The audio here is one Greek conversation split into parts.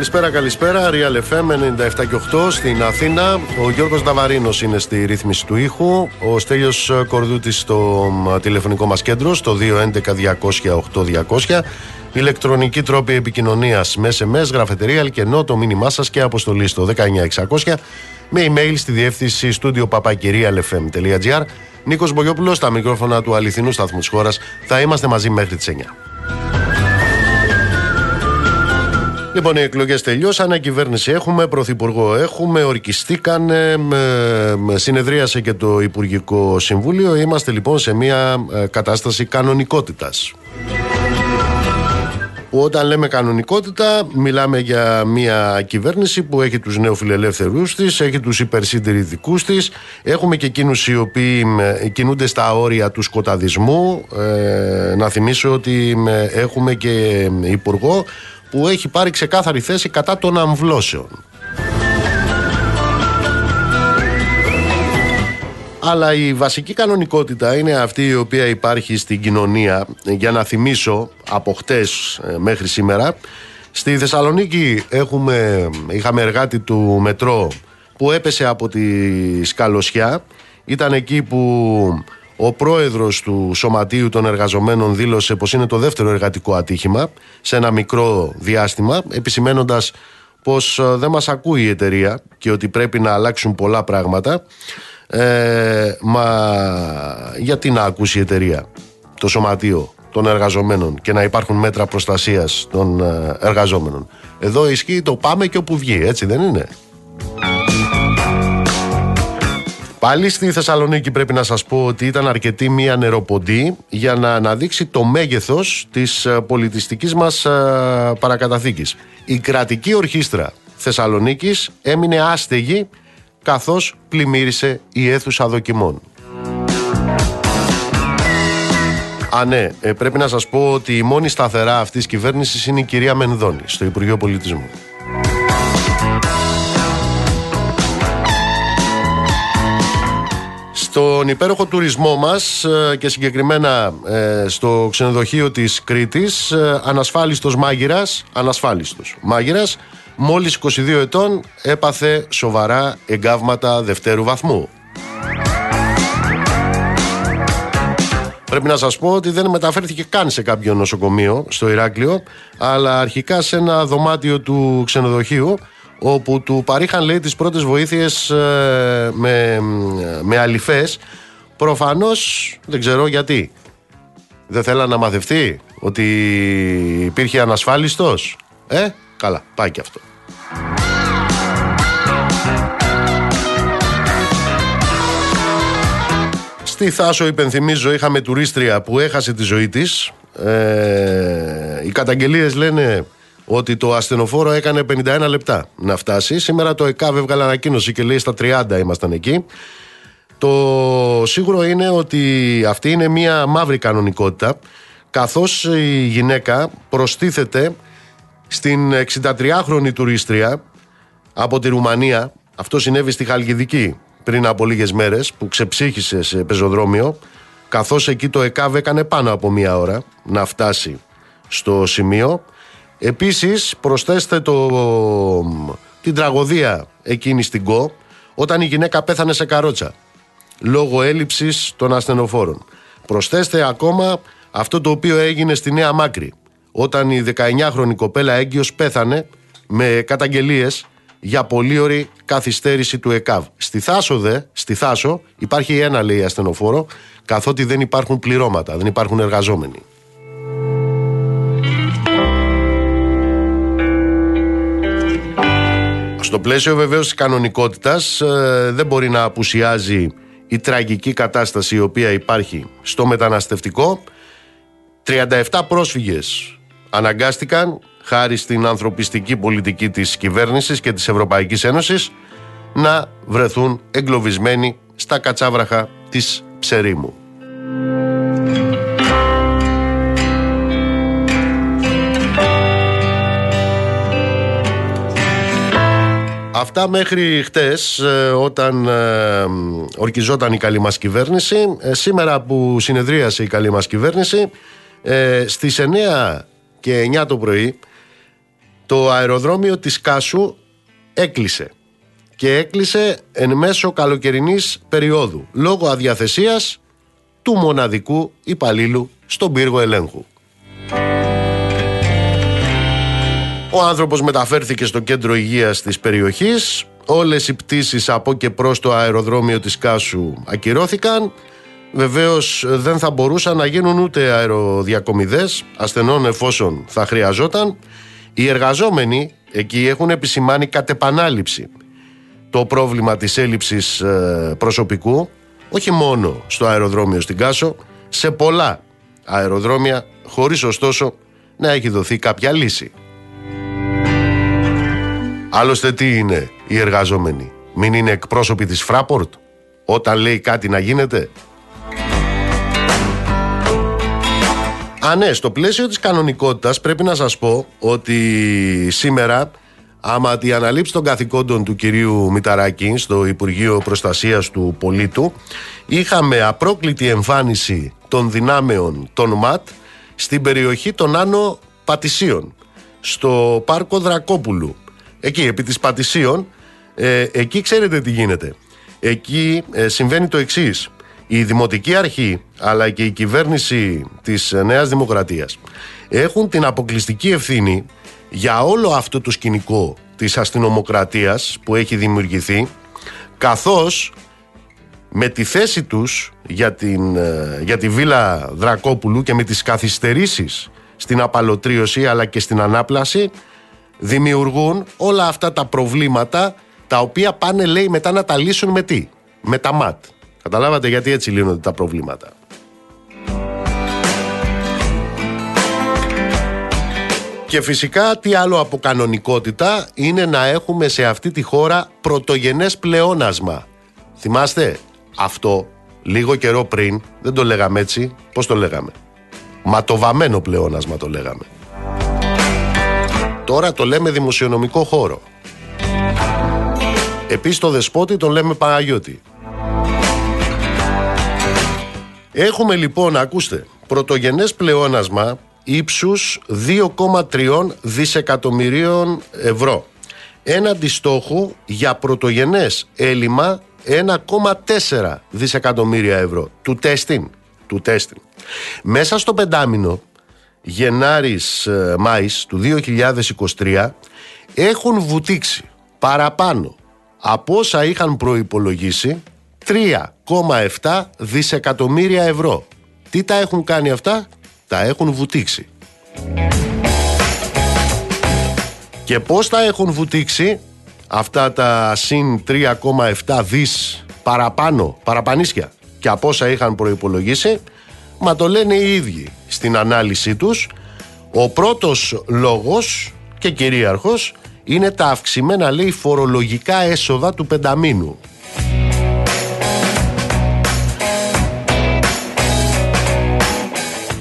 Καλησπέρα, καλησπέρα. Real FM 97 και 8 στην Αθήνα. Ο Γιώργος Ναβαρίνος είναι στη ρύθμιση του ήχου. Ο Στέλιος Κορδούτης στο τηλεφωνικό μας κέντρο, στο 211-200-8200. Ηλεκτρονική τρόπη επικοινωνίας με SMS, γραφετερία, αλκενό, το μήνυμά σας και αποστολή στο 19600 με email στη διεύθυνση στούντιο papakirialfm.gr. Νίκος Μπογιόπουλος, στα μικρόφωνα του αληθινού σταθμού της χώρας. Θα είμαστε μαζί μέχρι τις 9. Λοιπόν, οι εκλογές τελειώσαν, κυβέρνηση έχουμε, πρωθυπουργό έχουμε, ορκιστήκανε, συνεδρίασε και το Υπουργικό Συμβούλιο. Είμαστε λοιπόν σε μια ε, κατάσταση κανονικότητας. Όταν λέμε κανονικότητα, μιλάμε για μια κυβέρνηση που έχει τους νεοφιλελεύθερους της, έχει τους υπερσυντηρητικούς της, έχουμε και εκείνους οι οποίοι κινούνται στα όρια του σκοταδισμού. Ε, να θυμίσω ότι έχουμε και υπουργό που έχει πάρει ξεκάθαρη θέση κατά των αμβλώσεων. Αλλά η βασική κανονικότητα είναι αυτή η οποία υπάρχει στην κοινωνία. Για να θυμίσω από χτες ε, μέχρι σήμερα, στη Θεσσαλονίκη έχουμε, είχαμε εργάτη του μετρό που έπεσε από τη σκαλωσιά. Ήταν εκεί που ο πρόεδρος του Σωματείου των Εργαζομένων δήλωσε πως είναι το δεύτερο εργατικό ατύχημα σε ένα μικρό διάστημα, επισημένοντας πως ε, δεν μας ακούει η εταιρεία και ότι πρέπει να αλλάξουν πολλά πράγματα. Ε, μα γιατί να ακούσει η εταιρεία, το Σωματείο των Εργαζομένων και να υπάρχουν μέτρα προστασίας των ε, εργαζόμενων. Εδώ ισχύει το πάμε και όπου βγει, έτσι δεν είναι; Πάλι στη Θεσσαλονίκη πρέπει να σας πω ότι ήταν αρκετή μία νεροποντή για να αναδείξει το μέγεθος της ε, πολιτιστικής μας ε, παρακαταθήκης. Η κρατική ορχήστρα Θεσσαλονίκης έμεινε άστεγη καθώς πλημμύρισε η αίθουσα δοκιμών. Α, ναι, ε, πρέπει να σας πω ότι η μόνη σταθερά αυτής της κυβέρνησης είναι η κυρία Μενδώνη στο Υπουργείο Πολιτισμού. Στον υπέροχο τουρισμό μας ε, και συγκεκριμένα ε, στο ξενοδοχείο της Κρήτης ε, ανασφάλιστος μάγειρας, ανασφάλιστος μάγειρας μόλις 22 ετών έπαθε σοβαρά εγκάβματα δευτέρου βαθμού. Πρέπει να σας πω ότι δεν μεταφέρθηκε καν σε κάποιο νοσοκομείο στο Ηράκλειο αλλά αρχικά σε ένα δωμάτιο του ξενοδοχείου όπου του παρήχαν λέει τις πρώτες βοήθειες ε, με, με αληθές. Προφανώς δεν ξέρω γιατί. Δεν θέλα να μαθευτεί ότι υπήρχε ανασφάλιστος. Ε καλά πάει και αυτό. Στη Θάσο υπενθυμίζω είχαμε τουρίστρια που έχασε τη ζωή της. Ε, οι καταγγελίες λένε ότι το ασθενοφόρο έκανε 51 λεπτά να φτάσει. Σήμερα το ΕΚΑΒ έβγαλε ανακοίνωση και λέει στα 30 ήμασταν εκεί. Το σίγουρο είναι ότι αυτή είναι μια μαύρη κανονικότητα καθώς η γυναίκα προστίθεται στην 63χρονη τουρίστρια από τη Ρουμανία. Αυτό συνέβη στη Χαλκιδική πριν από λίγες μέρες που ξεψύχησε σε πεζοδρόμιο καθώς εκεί το ΕΚΑΒ έκανε πάνω από μία ώρα να φτάσει στο σημείο Επίσης προσθέστε το, την τραγωδία εκείνη στην ΚΟ όταν η γυναίκα πέθανε σε καρότσα λόγω έλλειψης των ασθενοφόρων. Προσθέστε ακόμα αυτό το οποίο έγινε στη Νέα Μάκρη όταν η 19χρονη κοπέλα έγκυος πέθανε με καταγγελίες για πολύ καθυστέρηση του ΕΚΑΒ. Στη Θάσο δε, στη Θάσο υπάρχει ένα λέει ασθενοφόρο καθότι δεν υπάρχουν πληρώματα, δεν υπάρχουν εργαζόμενοι. Στο πλαίσιο βεβαίως της κανονικότητας ε, δεν μπορεί να απουσιάζει η τραγική κατάσταση η οποία υπάρχει στο μεταναστευτικό. 37 πρόσφυγες αναγκάστηκαν χάρη στην ανθρωπιστική πολιτική της κυβέρνησης και της Ευρωπαϊκής Ένωσης να βρεθούν εγκλωβισμένοι στα κατσάβραχα της Ψερίμου. Αυτά μέχρι χτες ε, όταν ε, ορκιζόταν η καλή μας κυβέρνηση. Ε, σήμερα που συνεδρίασε η καλή μας κυβέρνηση στις 9 και 9 το πρωί το αεροδρόμιο της Κάσου έκλεισε και έκλεισε εν μέσω καλοκαιρινής περίοδου λόγω αδιαθεσίας του μοναδικού υπαλλήλου στον πύργο ελέγχου. Ο άνθρωπος μεταφέρθηκε στο κέντρο υγείας της περιοχής, όλες οι πτήσεις από και προς το αεροδρόμιο της Κάσου ακυρώθηκαν, βεβαίως δεν θα μπορούσαν να γίνουν ούτε αεροδιακομιδές ασθενών εφόσον θα χρειαζόταν. Οι εργαζόμενοι εκεί έχουν επισημάνει κατ' επανάληψη το πρόβλημα της έλλειψης ε, προσωπικού όχι μόνο στο αεροδρόμιο στην Κάσο, σε πολλά αεροδρόμια χωρίς ωστόσο να έχει δοθεί κάποια λύση. Άλλωστε τι είναι οι εργαζόμενοι, μην είναι εκπρόσωποι της Φράπορτ όταν λέει κάτι να γίνεται; Α, ναι, στο πλαίσιο της κανονικότητας πρέπει να σας πω ότι σήμερα άμα τη αναλήψη των καθηκόντων του κυρίου Μηταράκη στο Υπουργείο Προστασίας του Πολίτου είχαμε απρόκλητη εμφάνιση των δυνάμεων των ΜΑΤ στην περιοχή των Άνω Πατησίων στο πάρκο Δρακόπουλου εκεί επί της Πατησίων ε, εκεί ξέρετε τι γίνεται. Εκεί ε, συμβαίνει το εξής. Η Δημοτική Αρχή αλλά και η κυβέρνηση της Νέας Δημοκρατίας έχουν την αποκλειστική ευθύνη για όλο αυτό το σκηνικό της αστυνομοκρατίας που έχει δημιουργηθεί καθώς με τη θέση τους για, την, ε, για τη Βίλα Δρακόπουλου και με τις καθυστερήσεις στην απαλωτρίωση αλλά και στην ανάπλαση δημιουργούν όλα αυτά τα προβλήματα τα οποία πάνε λέει μετά να τα λύσουν με τι, με τα ΜΑΤ. Καταλάβατε γιατί έτσι λύνονται τα προβλήματα. Και φυσικά τι άλλο από κανονικότητα είναι να έχουμε σε αυτή τη χώρα πρωτογενές πλεόνασμα. Θυμάστε αυτό λίγο καιρό πριν δεν το λέγαμε έτσι, πώς το λέγαμε; Ματοβαμένο πλεόνασμα το λέγαμε. Τώρα το λέμε δημοσιονομικό χώρο. Επίσης το δεσπότη τον λέμε Παναγιώτη. Έχουμε λοιπόν, ακούστε, πρωτογενές πλεόνασμα ύψους 2,3 δισεκατομμυρίων ευρώ έναντι στόχου για πρωτογενές έλλειμμα 1,4 δισεκατομμύρια ευρώ του τέστην, του τέστην. Μέσα στο πεντάμινο Γενάρης ε, Μάης του 2023 έχουν βουτήξει παραπάνω από όσα είχαν προϋπολογίσει 3,7 δισεκατομμύρια ευρώ. Τι τα έχουν κάνει αυτά; τα έχουν βουτήξει. Και πώς τα έχουν βουτήξει; Αυτά τα συν 3,7 δις παραπάνω, παραπανίσια και από όσα είχαν προϋπολογίσει, μα το λένε οι ίδιοι στην ανάλυση τους. Ο πρώτος λόγος και κυρίαρχος είναι τα αυξημένα λέει φορολογικά έσοδα του πενταμήνου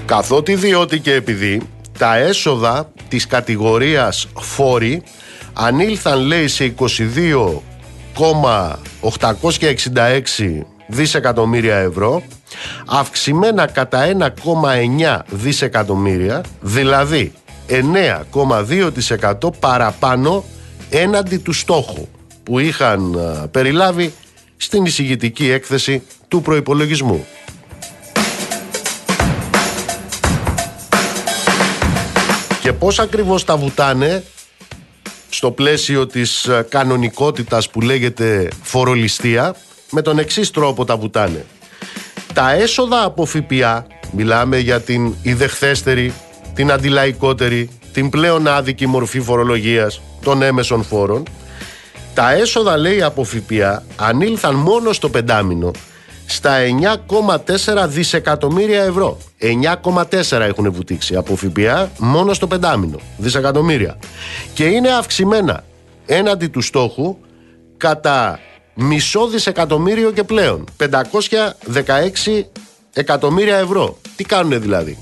Καθότι διότι και επειδή τα έσοδα της κατηγορίας φόροι ανήλθαν λέει σε 22,866 δισεκατομμύρια ευρώ αυξημένα κατά 1,9 δισεκατομμύρια δηλαδή 9,2% παραπάνω έναντι του στόχου που είχαν περιλάβει στην εισηγητική έκθεση του προϋπολογισμού. Και πώς ακριβώς τα βουτάνε στο πλαίσιο της ε, κανονικότητας που λέγεται φορολιστία με τον εξής τρόπο τα βουτάνε. Τα έσοδα από ΦΠΑ, μιλάμε για την ιδεχθέστερη, την αντιλαϊκότερη, την πλέον άδικη μορφή φορολογίας των έμεσων φόρων, τα έσοδα λέει από ΦΠΑ ανήλθαν μόνο στο πεντάμινο στα 9,4 δισεκατομμύρια ευρώ. 9,4 έχουν βουτήξει από ΦΠΑ μόνο στο πεντάμινο. Δισεκατομμύρια. Και είναι αυξημένα έναντι του στόχου κατά μισό δισεκατομμύριο και πλέον. 516 εκατομμύρια ευρώ. Τι κάνουν δηλαδή.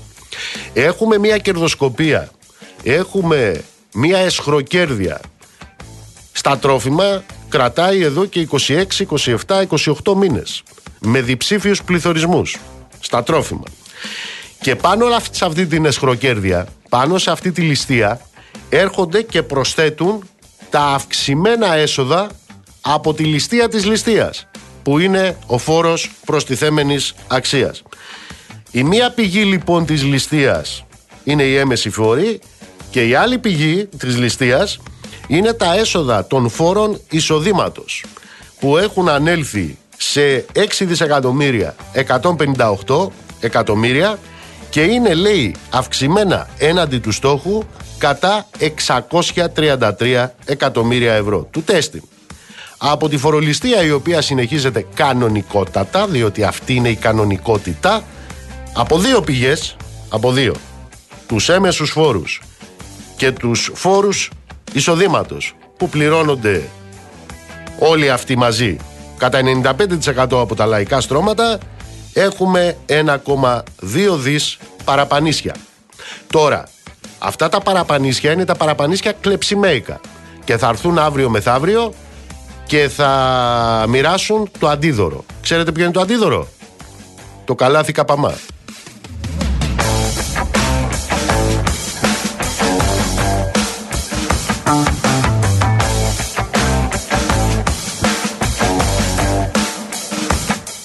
Έχουμε μια κερδοσκοπία. Έχουμε μια εσχροκέρδεια. Στα τρόφιμα κρατάει εδώ και 26, 27, 28 μήνες με διψήφιους πληθωρισμούς στα τρόφιμα. Και πάνω σε αυτή την εσχροκέρδεια, πάνω σε αυτή τη ληστεία, έρχονται και προσθέτουν τα αυξημένα έσοδα από τη ληστεία της ληστείας που είναι ο φόρος προστιθέμενης αξίας. Η μία πηγή λοιπόν της ληστείας είναι η έμεση φόρη και η άλλη πηγή της ληστείας είναι τα έσοδα των φόρων εισοδήματος που έχουν ανέλθει σε 6 δισεκατομμύρια 158 εκατομμύρια και είναι λέει αυξημένα έναντι του στόχου κατά 633 εκατομμύρια ευρώ του τέστη. Από τη φορολιστία η οποία συνεχίζεται κανονικότατα διότι αυτή είναι η κανονικότητα από δύο πηγές, από δύο, τους έμεσους φόρους και τους φόρους εισοδήματος που πληρώνονται όλοι αυτοί μαζί κατά 95% από τα λαϊκά στρώματα έχουμε 1,2 δις παραπανίσια. Τώρα, αυτά τα παραπανίσια είναι τα παραπανίσια κλεψιμέικα και θα έρθουν αύριο μεθαύριο και θα μοιράσουν το αντίδωρο. Ξέρετε ποιο είναι το αντίδωρο; Το καλάθι καπαμά.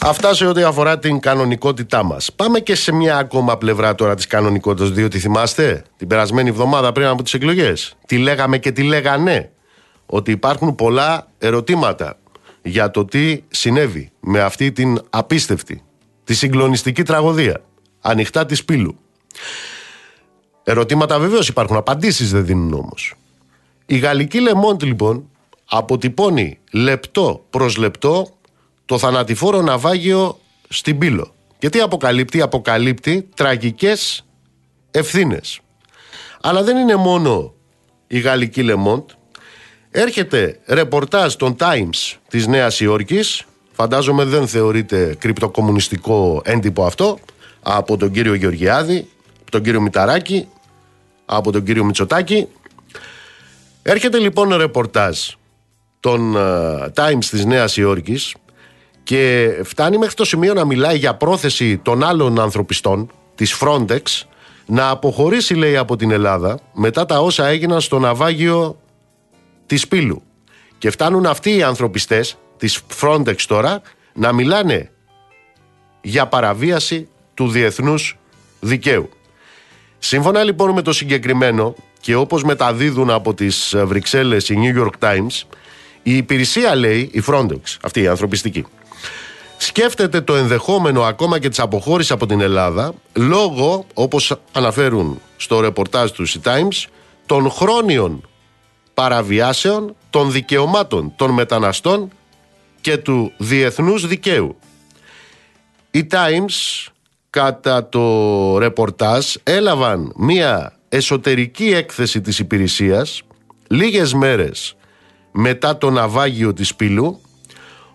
Αυτά σε ό,τι αφορά την κανονικότητά μας. Πάμε και σε μια ακόμα πλευρά τώρα της κανονικότητας, διότι θυμάστε την περασμένη εβδομάδα πριν από τις εκλογές. Τι λέγαμε και τι λέγανε. Ότι υπάρχουν πολλά ερωτήματα για το τι συνέβη με αυτή την απίστευτη, τη συγκλονιστική τραγωδία. Ανοιχτά της πύλου. Ερωτήματα βεβαίως υπάρχουν, απαντήσεις δεν δίνουν όμως. Η γαλλική Λεμόντ λοιπόν αποτυπώνει λεπτό προς λεπτό το θανατηφόρο ναυάγιο στην Πύλο. Γιατί αποκαλύπτει, αποκαλύπτει τραγικές ευθύνες. Αλλά δεν είναι μόνο η γαλλική Λεμόντ. Έρχεται ρεπορτάζ των Times της Νέας Υόρκης, φαντάζομαι δεν θεωρείται κρυπτοκομμουνιστικό έντυπο αυτό, από τον κύριο Γεωργιάδη, τον κύριο Μηταράκη, από τον κύριο Μητσοτάκη. Έρχεται λοιπόν ρεπορτάζ των uh, Times της Νέας Υόρκης και φτάνει μέχρι το σημείο να μιλάει για πρόθεση των άλλων ανθρωπιστών της Frontex να αποχωρήσει λέει από την Ελλάδα μετά τα όσα έγιναν στο ναυάγιο της Πύλου και φτάνουν αυτοί οι ανθρωπιστές της Frontex τώρα να μιλάνε για παραβίαση του διεθνούς δικαίου. Σύμφωνα λοιπόν με το συγκεκριμένο και όπως μεταδίδουν από τις Βρυξέλλες η New York Times η υπηρεσία λέει, η Frontex, αυτή η ανθρωπιστική σκέφτεται το ενδεχόμενο ακόμα και της αποχώρησης από την Ελλάδα λόγω, όπως αναφέρουν στο ρεπορτάζ του Sea Times, των χρόνιων παραβιάσεων των δικαιωμάτων των μεταναστών και του διεθνούς δικαίου. Οι Times κατά το ρεπορτάζ έλαβαν μία εσωτερική έκθεση της υπηρεσίας λίγες μέρες μετά το ναυάγιο της Πύλου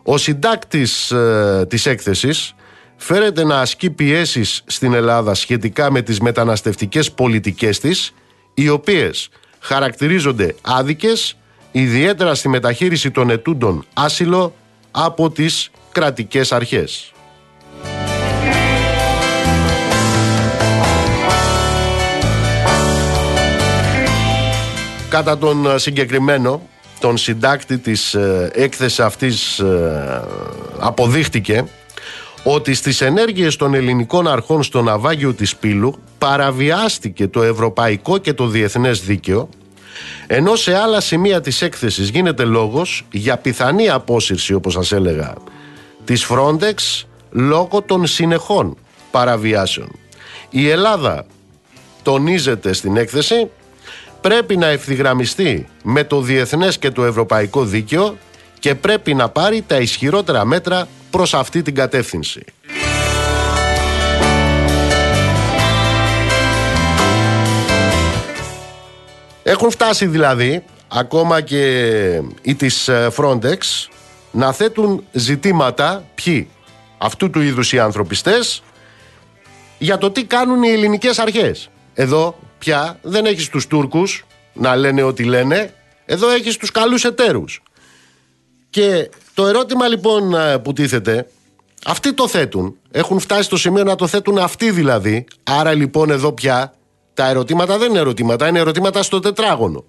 ο συντάκτης ε, της έκθεσης φέρεται να ασκεί πιέσεις στην Ελλάδα σχετικά με τις μεταναστευτικές πολιτικές της, οι οποίες χαρακτηρίζονται άδικες, ιδιαίτερα στη μεταχείριση των ετούντων άσυλο από τις κρατικές αρχές. Κατά τον συγκεκριμένο, τον συντάκτη της ε, έκθεσης αυτής ε, αποδείχτηκε ότι στις ενέργειες των ελληνικών αρχών στο ναυάγιο της Πύλου παραβιάστηκε το ευρωπαϊκό και το διεθνές δίκαιο ενώ σε άλλα σημεία της έκθεσης γίνεται λόγος για πιθανή απόσυρση όπως σας έλεγα της Frontex λόγω των συνεχών παραβιάσεων. Η Ελλάδα τονίζεται στην έκθεση πρέπει να ευθυγραμμιστεί με το διεθνές και το ευρωπαϊκό δίκαιο και πρέπει να πάρει τα ισχυρότερα μέτρα προς αυτή την κατεύθυνση. Έχουν φτάσει δηλαδή ακόμα και οι της ε, Frontex να θέτουν ζητήματα ποιοι αυτού του είδους οι ανθρωπιστές για το τι κάνουν οι ελληνικές αρχές. Εδώ πια δεν έχεις τους Τούρκους να λένε ό,τι λένε. Εδώ έχεις τους καλούς εταίρους. Και το ερώτημα λοιπόν ε, που τίθεται, αυτοί το θέτουν. Έχουν φτάσει στο σημείο να το θέτουν αυτοί δηλαδή. Άρα λοιπόν εδώ πια Τα ερωτήματα δεν είναι ερωτήματα, είναι ερωτήματα στο τετράγωνο.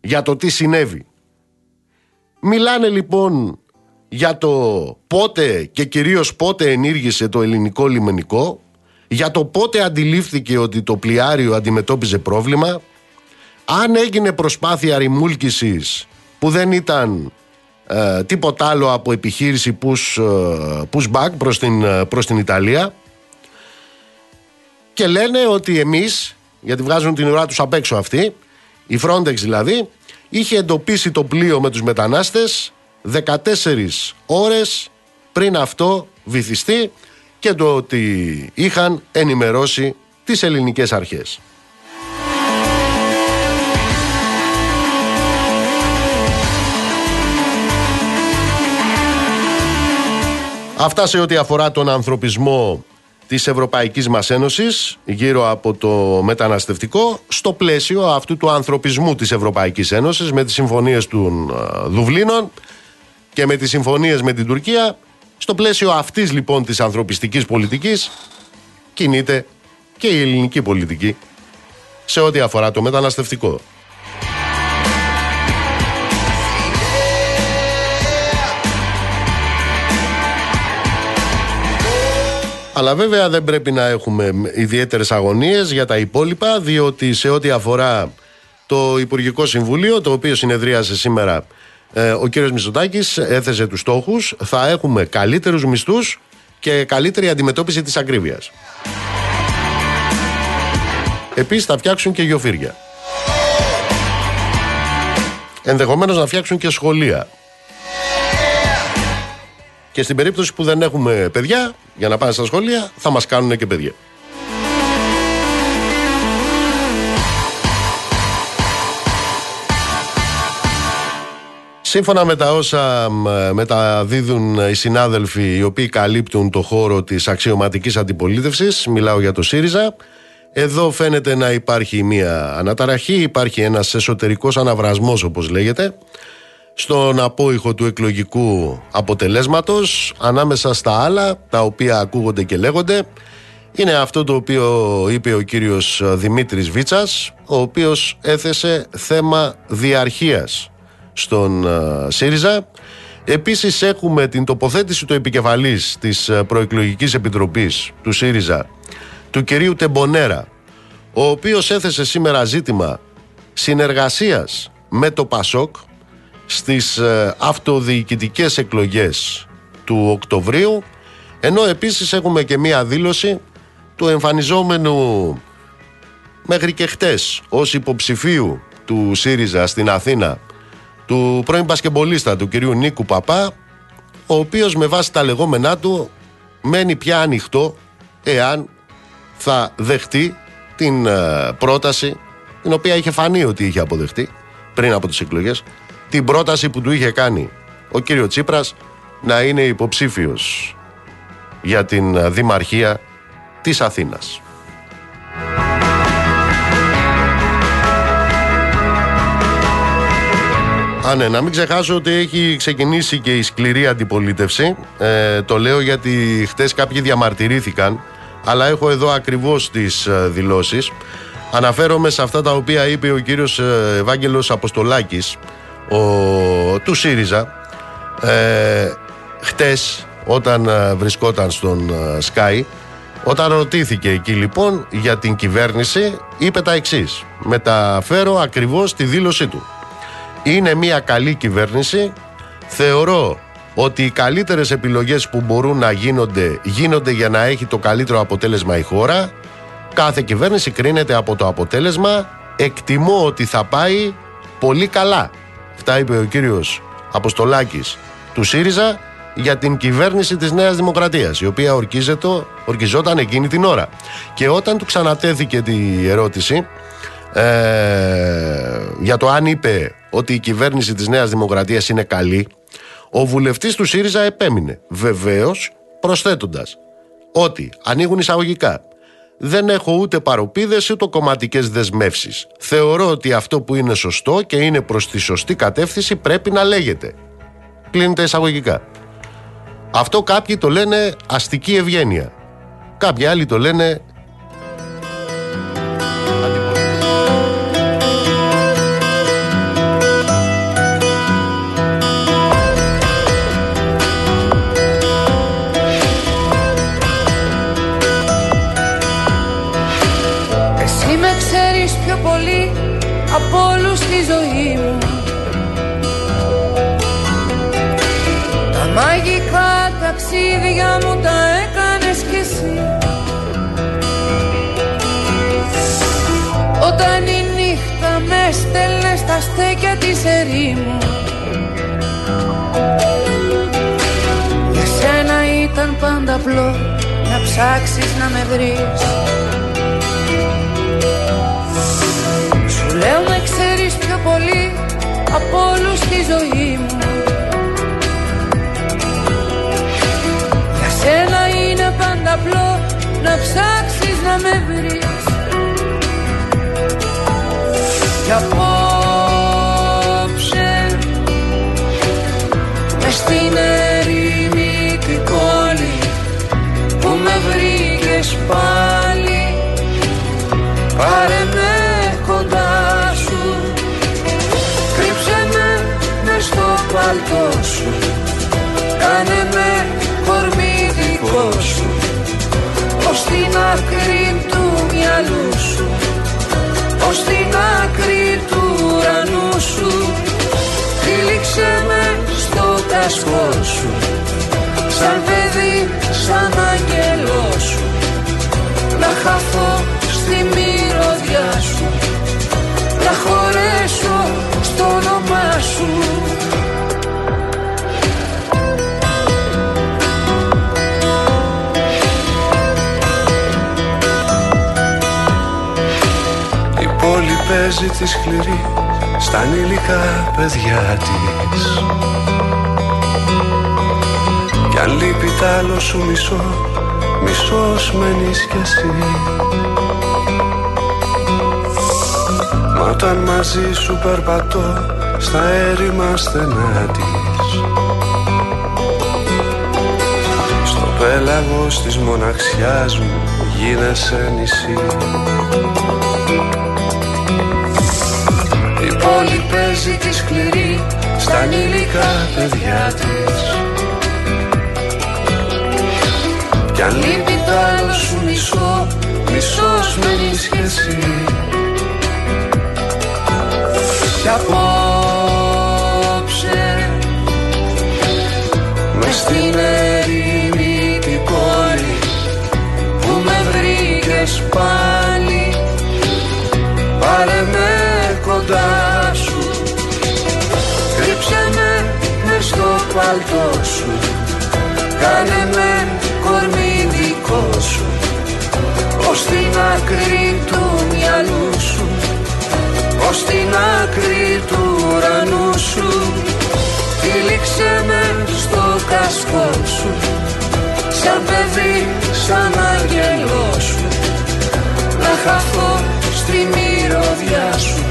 Για το τι συνέβη. Μιλάνε λοιπόν για το πότε και κυρίως πότε ενήργησε το ελληνικό λιμενικό, για το πότε αντιλήφθηκε ότι το πλοιάριο αντιμετώπιζε πρόβλημα, αν έγινε προσπάθεια ρημούλκησης που δεν ήταν ε, τίποτα άλλο από επιχείρηση push, ε, pushback προς την, ε, προς την Ιταλία και λένε ότι εμείς, γιατί βγάζουν την ουρά τους απ' έξω αυτοί, η Frontex δηλαδή, είχε εντοπίσει το πλοίο με τους μετανάστες 14 ώρες πριν αυτό βυθιστεί και το ότι είχαν ενημερώσει τις ελληνικές αρχές. Αυτά σε ό,τι αφορά τον ανθρωπισμό της Ευρωπαϊκής μας Ένωσης γύρω από το μεταναστευτικό στο πλαίσιο αυτού του ανθρωπισμού της Ευρωπαϊκής Ένωσης με τις συμφωνίες των ε, Δουβλίνων και με τις συμφωνίες με την Τουρκία στο πλαίσιο αυτής λοιπόν της ανθρωπιστικής πολιτικής κινείται και η ελληνική πολιτική σε ό,τι αφορά το μεταναστευτικό. Αλλά βέβαια δεν πρέπει να έχουμε ιδιαίτερες αγωνίες για τα υπόλοιπα διότι σε ό,τι αφορά το Υπουργικό Συμβουλίο το οποίο συνεδρίασε σήμερα ε, ο κύριος Μητσοτάκης έθεσε τους στόχους θα έχουμε καλύτερους μισθούς και καλύτερη αντιμετώπιση της ακρίβειας. Επίσης θα φτιάξουν και γεωφύρια. Ενδεχομένως να φτιάξουν και σχολεία. Και στην περίπτωση που δεν έχουμε παιδιά για να πάνε στα σχολεία, θα μας κάνουν και παιδιά. Σύμφωνα με τα όσα μεταδίδουν οι συνάδελφοι οι οποίοι καλύπτουν το χώρο της αξιωματικής αντιπολίτευσης, μιλάω για το ΣΥΡΙΖΑ, εδώ φαίνεται να υπάρχει μια αναταραχή, υπάρχει ένας εσωτερικός αναβρασμός όπως λέγεται, στον απόϊχο του εκλογικού αποτελέσματος ανάμεσα στα άλλα τα οποία ακούγονται και λέγονται είναι αυτό το οποίο είπε ο κύριος Δημήτρης Βίτσας ο οποίος έθεσε θέμα διαρχίας στον ε, ΣΥΡΙΖΑ. Επίσης έχουμε την τοποθέτηση του επικεφαλής της ε, προεκλογικής επιτροπής του ΣΥΡΙΖΑ του κυρίου Τεμπονέρα ο οποίος έθεσε σήμερα ζήτημα συνεργασίας με το ΠΑΣΟΚ στις ε, αυτοδιοικητικές εκλογές του Οκτωβρίου ενώ επίσης έχουμε και μία δήλωση του εμφανιζόμενου μέχρι και χτες ως υποψηφίου του ΣΥΡΙΖΑ στην Αθήνα του πρώην πασκεμπολίστα του κυρίου Νίκου Παπά ο οποίος με βάση τα λεγόμενά του μένει πια ανοιχτό εάν θα δεχτεί την ε, πρόταση την οποία είχε φανεί ότι είχε αποδεχτεί πριν από τις εκλογές την πρόταση που του είχε κάνει ο κύριο Τσίπρας να είναι υποψήφιος για την Δημαρχία της Αθήνας. Α, ναι, να μην ξεχάσω ότι έχει ξεκινήσει και η σκληρή αντιπολίτευση. Ε, το λέω γιατί χτες κάποιοι διαμαρτυρήθηκαν, αλλά έχω εδώ ακριβώς τις ε, δηλώσεις. Αναφέρομαι σε αυτά τα οποία είπε ο κύριος ε, Ευάγγελος Αποστολάκης, ο, του ΣΥΡΙΖΑ ε, χτες όταν ε, βρισκόταν στον ε, Sky όταν ρωτήθηκε εκεί λοιπόν για την κυβέρνηση είπε τα εξής. Μεταφέρω ακριβώς τη δήλωσή του. Είναι μια καλή κυβέρνηση. Θεωρώ ότι οι καλύτερες επιλογές που μπορούν να γίνονται γίνονται για να έχει το καλύτερο αποτέλεσμα η χώρα. Κάθε κυβέρνηση κρίνεται από το αποτέλεσμα. Εκτιμώ ότι θα πάει πολύ καλά Αυτά είπε ο κύριος Αποστολάκης του ΣΥΡΙΖΑ για την κυβέρνηση της Νέας Δημοκρατίας η οποία ορκίζεται, ορκιζόταν εκείνη την ώρα. Και όταν του ξανατέθηκε τη ερώτηση ε, για το αν είπε ότι η κυβέρνηση της Νέας Δημοκρατίας είναι καλή ο βουλευτής του ΣΥΡΙΖΑ επέμεινε βεβαίως προσθέτοντας ότι ανοίγουν εισαγωγικά δεν έχω ούτε παροπίδες ούτε κομματικές δεσμεύσεις. Θεωρώ ότι αυτό που είναι σωστό και είναι προς τη σωστή κατεύθυνση πρέπει να λέγεται. Κλείνεται εισαγωγικά. Αυτό κάποιοι το λένε αστική ευγένεια. Κάποιοι άλλοι το λένε ταξίδια μου τα έκανες κι εσύ. Όταν η νύχτα με στέλνε στα στέκια της ερήμου Για σένα ήταν πάντα απλό να ψάξεις να με βρεις. Σου λέω με ξέρεις πιο πολύ από όλους στη ζωή μου απλό να ψάξεις να με βρεις. Κι απόψε μες στην ερήμη την πόλη που με βρήκες πάλι. Πάρε με κοντά σου κρύψε με μες στο παλτό ως την άκρη του μυαλού σου ως την άκρη του ουρανού σου. Τύλιξε με στο κασκό σου σαν παιδί, σαν άγγελό σου. Να χαθώ παίζει τη σκληρή στα ανήλικα παιδιά της. Κι αν λείπει τ' άλλο σου μισό, μισός μένεις κι εσύ. Μα όταν μαζί σου περπατώ στα έρημα στενά της. Στο πέλαγος της μοναξιάς μου γίνεσαι νησί Η πόλη παίζει τη σκληρή στα ανήλικα παιδιά της. Κι αν λείπει το άλλο σου μισό, μισός μένεις κι εσύ Κι απόψε μες στην ερήμη την πόλη που με βρήκες πάλι πάρε με παλτό σου. Κάνε με κορμί δικό σου. Ως την άκρη του μυαλού σου. Ως την άκρη του ουρανού σου. Τύλιξε με στο κασκό σου. Σαν παιδί, σαν άγγελό σου. Να χαθώ στη μυρωδιά σου.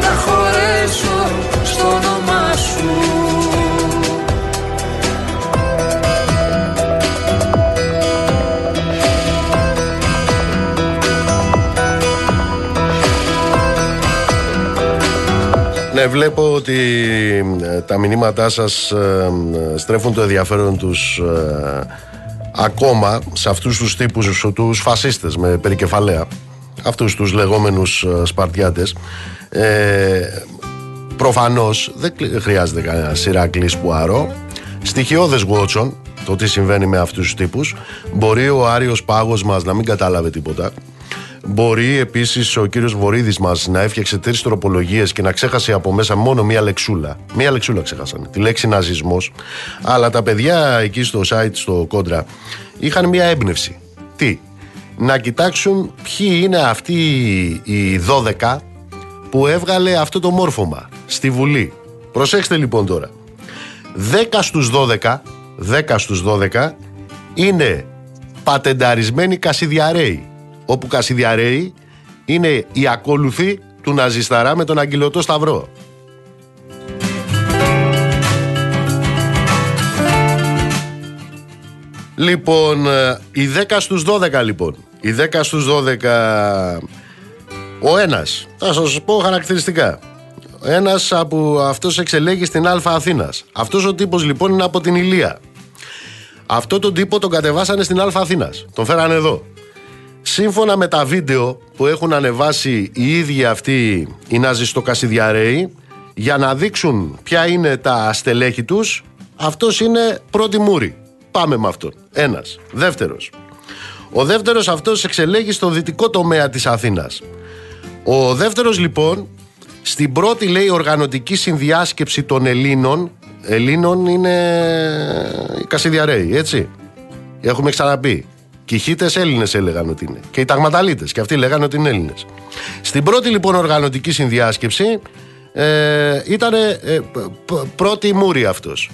Να χωρέσω στο όνομά σου Ναι, βλέπω ότι ε, τα μηνύματά σας ε, ε, στρέφουν το ενδιαφέρον τους ε, ακόμα σε αυτούς τους τύπους, τους φασίστες με περικεφαλαία, αυτούς τους λεγόμενους ε, Σπαρτιάτες. Ε, προφανώς δεν κλ- χρειάζεται κανένα Σιράκλης Πουαρό. Στοιχειώδες Γουότσον, το τι συμβαίνει με αυτούς τους τύπους. Μπορεί ο Άριος Πάγος μας να μην κατάλαβε τίποτα. Μπορεί επίσης ο κύριος Βορύδης μας να έφτιαξε τρεις τροπολογίες και να ξέχασε από μέσα μόνο μία λεξούλα. Μία λεξούλα ξέχασαν. Τη λέξη ναζισμός. Αλλά τα παιδιά εκεί στο site, στο κόντρα, είχαν μία έμπνευση. Τι, να κοιτάξουν ποιοι είναι αυτοί οι 12 που έβγαλε αυτό το μόρφωμα στη Βουλή. Προσέξτε λοιπόν τώρα. 10 στους 12, 10 στους 12 είναι πατενταρισμένοι κασιδιαρέοι. Όπου κασιδιαρέοι είναι οι ακόλουθοι του Ναζισταρά με τον Αγγελωτό Σταυρό. Λοιπόν, ε, οι 10 στους 12 λοιπόν. Οι 10 στους 12 ο ένας, θα σας πω χαρακτηριστικά. Ένας από αυτός εξελέγει στην Α Αθήνας. Αυτός ο τύπος λοιπόν είναι από την Ηλία. Αυτό τον τύπο τον κατεβάσανε στην Α Αθήνας. Τον φέρανε εδώ. Σύμφωνα με τα βίντεο που έχουν ανεβάσει οι ίδιοι αυτοί οι ναζιστοκασιδιαρέοι για να δείξουν ποια είναι τα στελέχη τους αυτός είναι πρώτη μούρη. Πάμε με αυτόν. Ένας. Δεύτερος. Ο δεύτερος αυτός εξελέγει στο δυτικό τομέα της Αθήνας. Ο δεύτερος λοιπόν, στην πρώτη λέει οργανωτική συνδιάσκεψη των Ελλήνων, Ελλήνων είναι οι Κασιδιαρέοι, έτσι. Έχουμε ξαναπεί. Και οι χίτες Έλληνες έλεγαν ότι είναι. Και οι ταγματαλίτες. Και αυτοί λέγανε ότι είναι Έλληνες. Στην πρώτη λοιπόν οργανωτική συνδιάσκεψη ε, ήταν ε, πρώτη μούρη αυτός.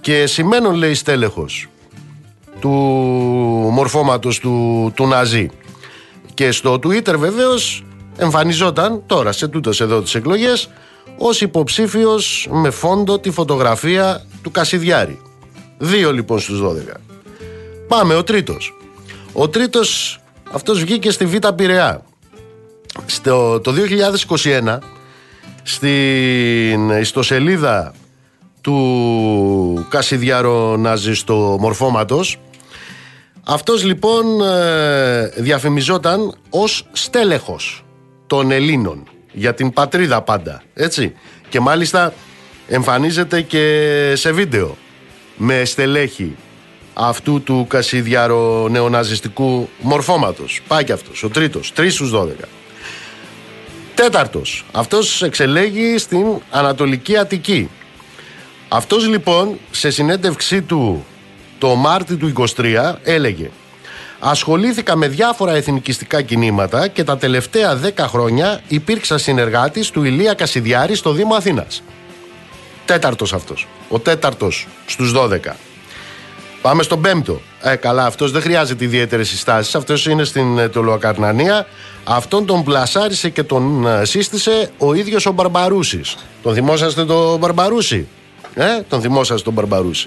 Και σημαίνον λέει στέλεχος του μορφώματος του, του Ναζί. Και στο Twitter βεβαίως εμφανιζόταν τώρα σε τούτες εδώ τις εκλογές ως υποψήφιος με φόντο τη φωτογραφία του Κασιδιάρη. Δύο λοιπόν στους 12. Πάμε ο τρίτος. Ο τρίτος αυτός βγήκε στη Β' Πειραιά. Στο, το 2021 στην ιστοσελίδα του Κασιδιάρο στο μορφώματος αυτός λοιπόν ε, διαφημιζόταν ως στέλεχος των Ελλήνων για την πατρίδα πάντα έτσι και μάλιστα εμφανίζεται και σε βίντεο με στελέχη αυτού του κασιδιάρο νεοναζιστικού μορφώματος πάει και αυτός ο τρίτος, τρεις στους δώδεκα τέταρτος αυτός εξελέγει στην Ανατολική Αττική αυτός λοιπόν σε συνέντευξή του το Μάρτι του 23 έλεγε Ασχολήθηκα με διάφορα εθνικιστικά κινήματα και τα τελευταία 10 χρόνια υπήρξα συνεργάτης του Ηλία Κασιδιάρη στο Δήμο Αθήνας. Τέταρτος αυτός. Ο τέταρτος στους 12. Πάμε στον πέμπτο. Ε, καλά, αυτός δεν χρειάζεται ιδιαίτερες συστάσεις. Αυτός είναι στην ε, Τολοακαρνανία. Αυτόν τον πλασάρισε και τον ε, σύστησε ο ίδιος ο Μπαρμπαρούσης. Τον θυμόσαστε τον Μπαρμπαρούση; Ε, τον θυμόσαστε τον Μπαρμπαρούση.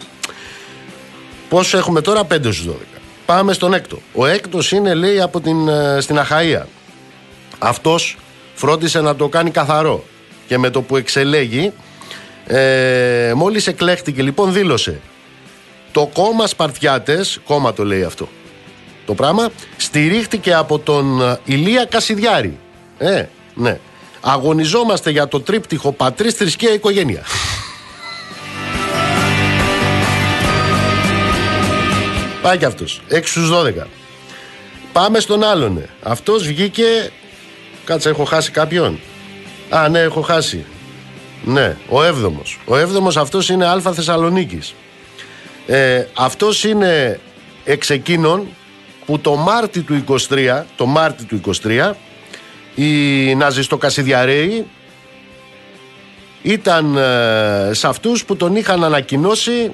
Πόσο έχουμε τώρα, 5 στους 12. Πάμε στον έκτο. Ο έκτος είναι, λέει, από την, ε, στην Αχαία. Αυτός φρόντισε να το κάνει καθαρό. Και με το που εξελέγει, ε, μόλις εκλέχτηκε, λοιπόν, δήλωσε. Το κόμμα Σπαρτιάτες, κόμμα το λέει αυτό, το πράγμα, στηρίχτηκε από τον ε, Ηλία Κασιδιάρη. Ε, ναι. Αγωνιζόμαστε για το τρίπτυχο πατρίς, θρησκεία, οικογένεια. Πάει και αυτός. 6 στους 12. Πάμε στον άλλον. Αυτός βγήκε. Κάτσε, έχω χάσει κάποιον. Α, ναι, έχω χάσει. Ναι, ο έβδομος. Ο έβδομος αυτός είναι Α Θεσσαλονίκης. Ε, αυτός είναι εξ εκείνων που το Μάρτι του 23, το Μάρτι του 23, οι ναζιστοκασιδιαρέοι ήταν ε, σε αυτούς που τον είχαν ανακοινώσει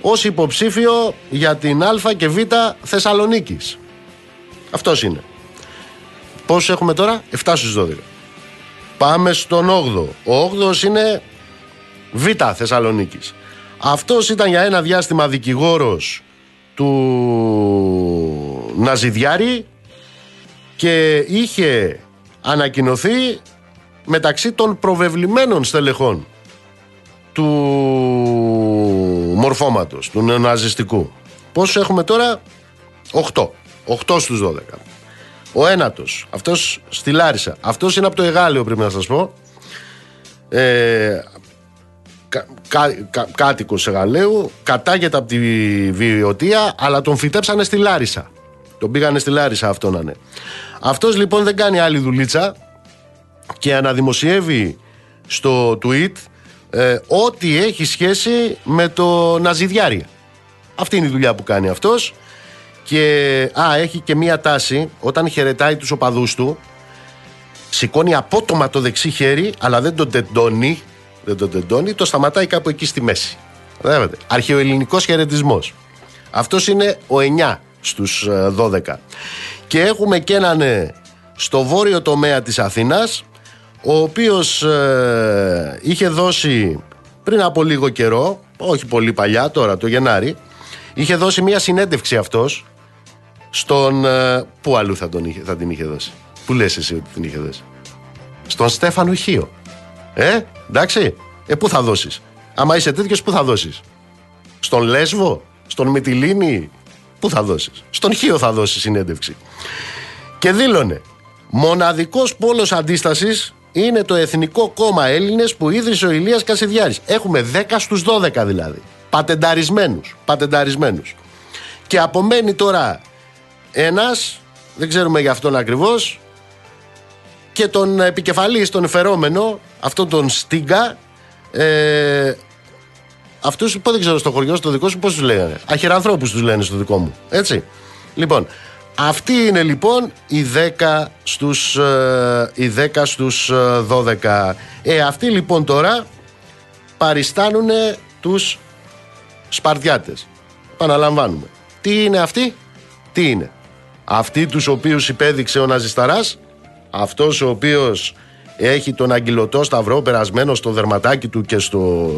ως υποψήφιο για την Α και Β Θεσσαλονίκης. Αυτός είναι. Πόσους έχουμε τώρα; 7 στους 12. Πάμε στον 8ο. Ο 8ος είναι Β Θεσσαλονίκης. Αυτός ήταν για ένα διάστημα δικηγόρος του Ναζιδιάρη και είχε ανακοινωθεί μεταξύ των προβεβλημένων στελεχών του μορφώματος, του νεοναζιστικού. Πόσους έχουμε τώρα; 8. 8 στους 12. Ο ένατος, αυτός στη Λάρισα. Αυτός είναι από το Εγάλεο πρέπει να σας πω. Ε, κα, κα, κάτοικος Εγαλαίου, κατάγεται από τη Βιωτία, αλλά τον φυτέψανε στη Λάρισα. Τον πήγανε στη Λάρισα αυτό να είναι. Αυτός λοιπόν δεν κάνει άλλη δουλίτσα και αναδημοσιεύει στο tweet ε, ό,τι έχει σχέση με το Ναζιδιάρι. Αυτή είναι η δουλειά που κάνει αυτός και α, έχει και μία τάση όταν χαιρετάει τους οπαδούς του σηκώνει απότομα το δεξί χέρι αλλά δεν τον τεντώνει δεν τον τεντώνει, το σταματάει κάπου εκεί στη μέση. Βλέπετε. Αρχαιοελληνικός χαιρετισμός. Αυτός είναι ο 9 στους 12. Ε, και έχουμε και έναν ε, στο βόρειο τομέα της Αθήνας ο οποίος ε, είχε δώσει πριν από λίγο καιρό, όχι πολύ παλιά, τώρα το Γενάρη, είχε δώσει μια συνέντευξη αυτός στον... Ε, πού αλλού θα, τον είχε, θα την είχε δώσει. Πού λες εσύ ότι την είχε δώσει; Στον Στέφανο Χίο. Ε, εντάξει. Ε, πού θα δώσεις; Άμα είσαι τέτοιος, πού θα δώσεις; Στον Λέσβο, στον Μυτιλίνη, πού θα δώσεις; Στον Χίο θα δώσεις συνέντευξη. Και δήλωνε, μοναδικός πόλος αντίστασης είναι το Εθνικό Κόμμα Έλληνες που ίδρυσε ο Ηλίας Κασιδιάρης. Έχουμε 10 στους 12 δηλαδή. Πατενταρισμένους. Πατενταρισμένους. Και απομένει τώρα ένας, δεν ξέρουμε για αυτόν ακριβώς, και τον επικεφαλής, τον εφερόμενο, αυτόν τον Στίγκα, ε, αυτούς που δεν ξέρω στο χωριό, στο δικό σου, πώς τους λέγανε; Αχερανθρώπους τους λένε στο δικό μου. Έτσι. Λοιπόν, αυτή είναι λοιπόν οι 10 στους, ε, οι 10 στους 12. Ε, αυτοί λοιπόν τώρα παριστάνουν τους Σπαρτιάτες. Παναλαμβάνουμε. Τι είναι αυτοί, τι είναι; Αυτοί τους οποίους υπέδειξε ο Ναζισταράς, αυτός ο οποίος έχει τον αγγυλωτό σταυρό περασμένο στο δερματάκι του και στο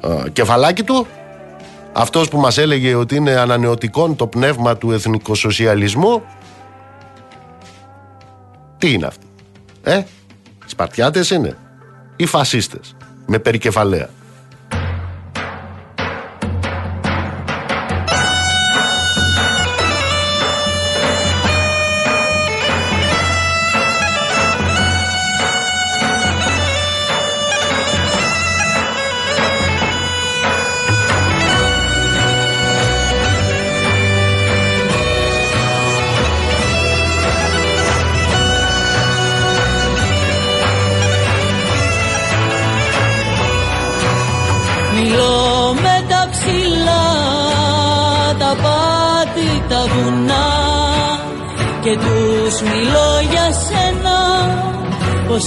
ε, κεφαλάκι του, αυτός που μας έλεγε ότι είναι ανανεωτικό το πνεύμα του εθνικοσοσιαλισμού, τι είναι αυτοί. Ε, Σπαρτιάτες είναι ή φασίστες με περικεφαλαία. Και τους μιλώ για σένα πως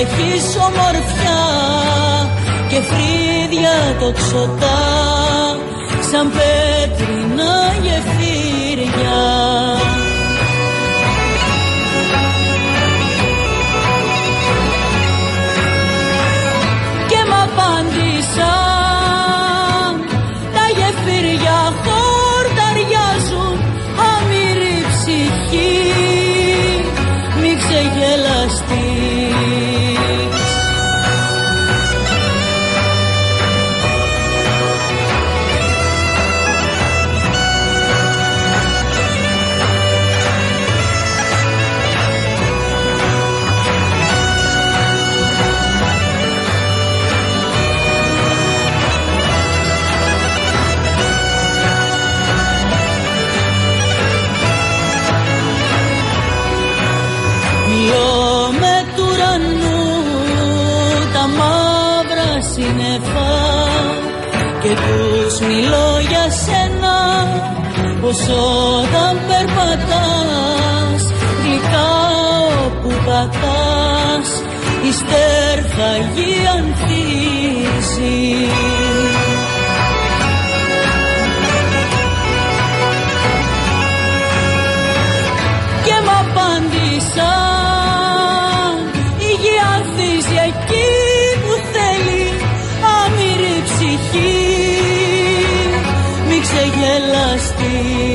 έχεις ομορφιά και φρύδια τοξωτά σαν πέτρινα γεφύρια πως όταν περπατάς γλυκά όπου πατάς η στέρφαγη ανθίζει me.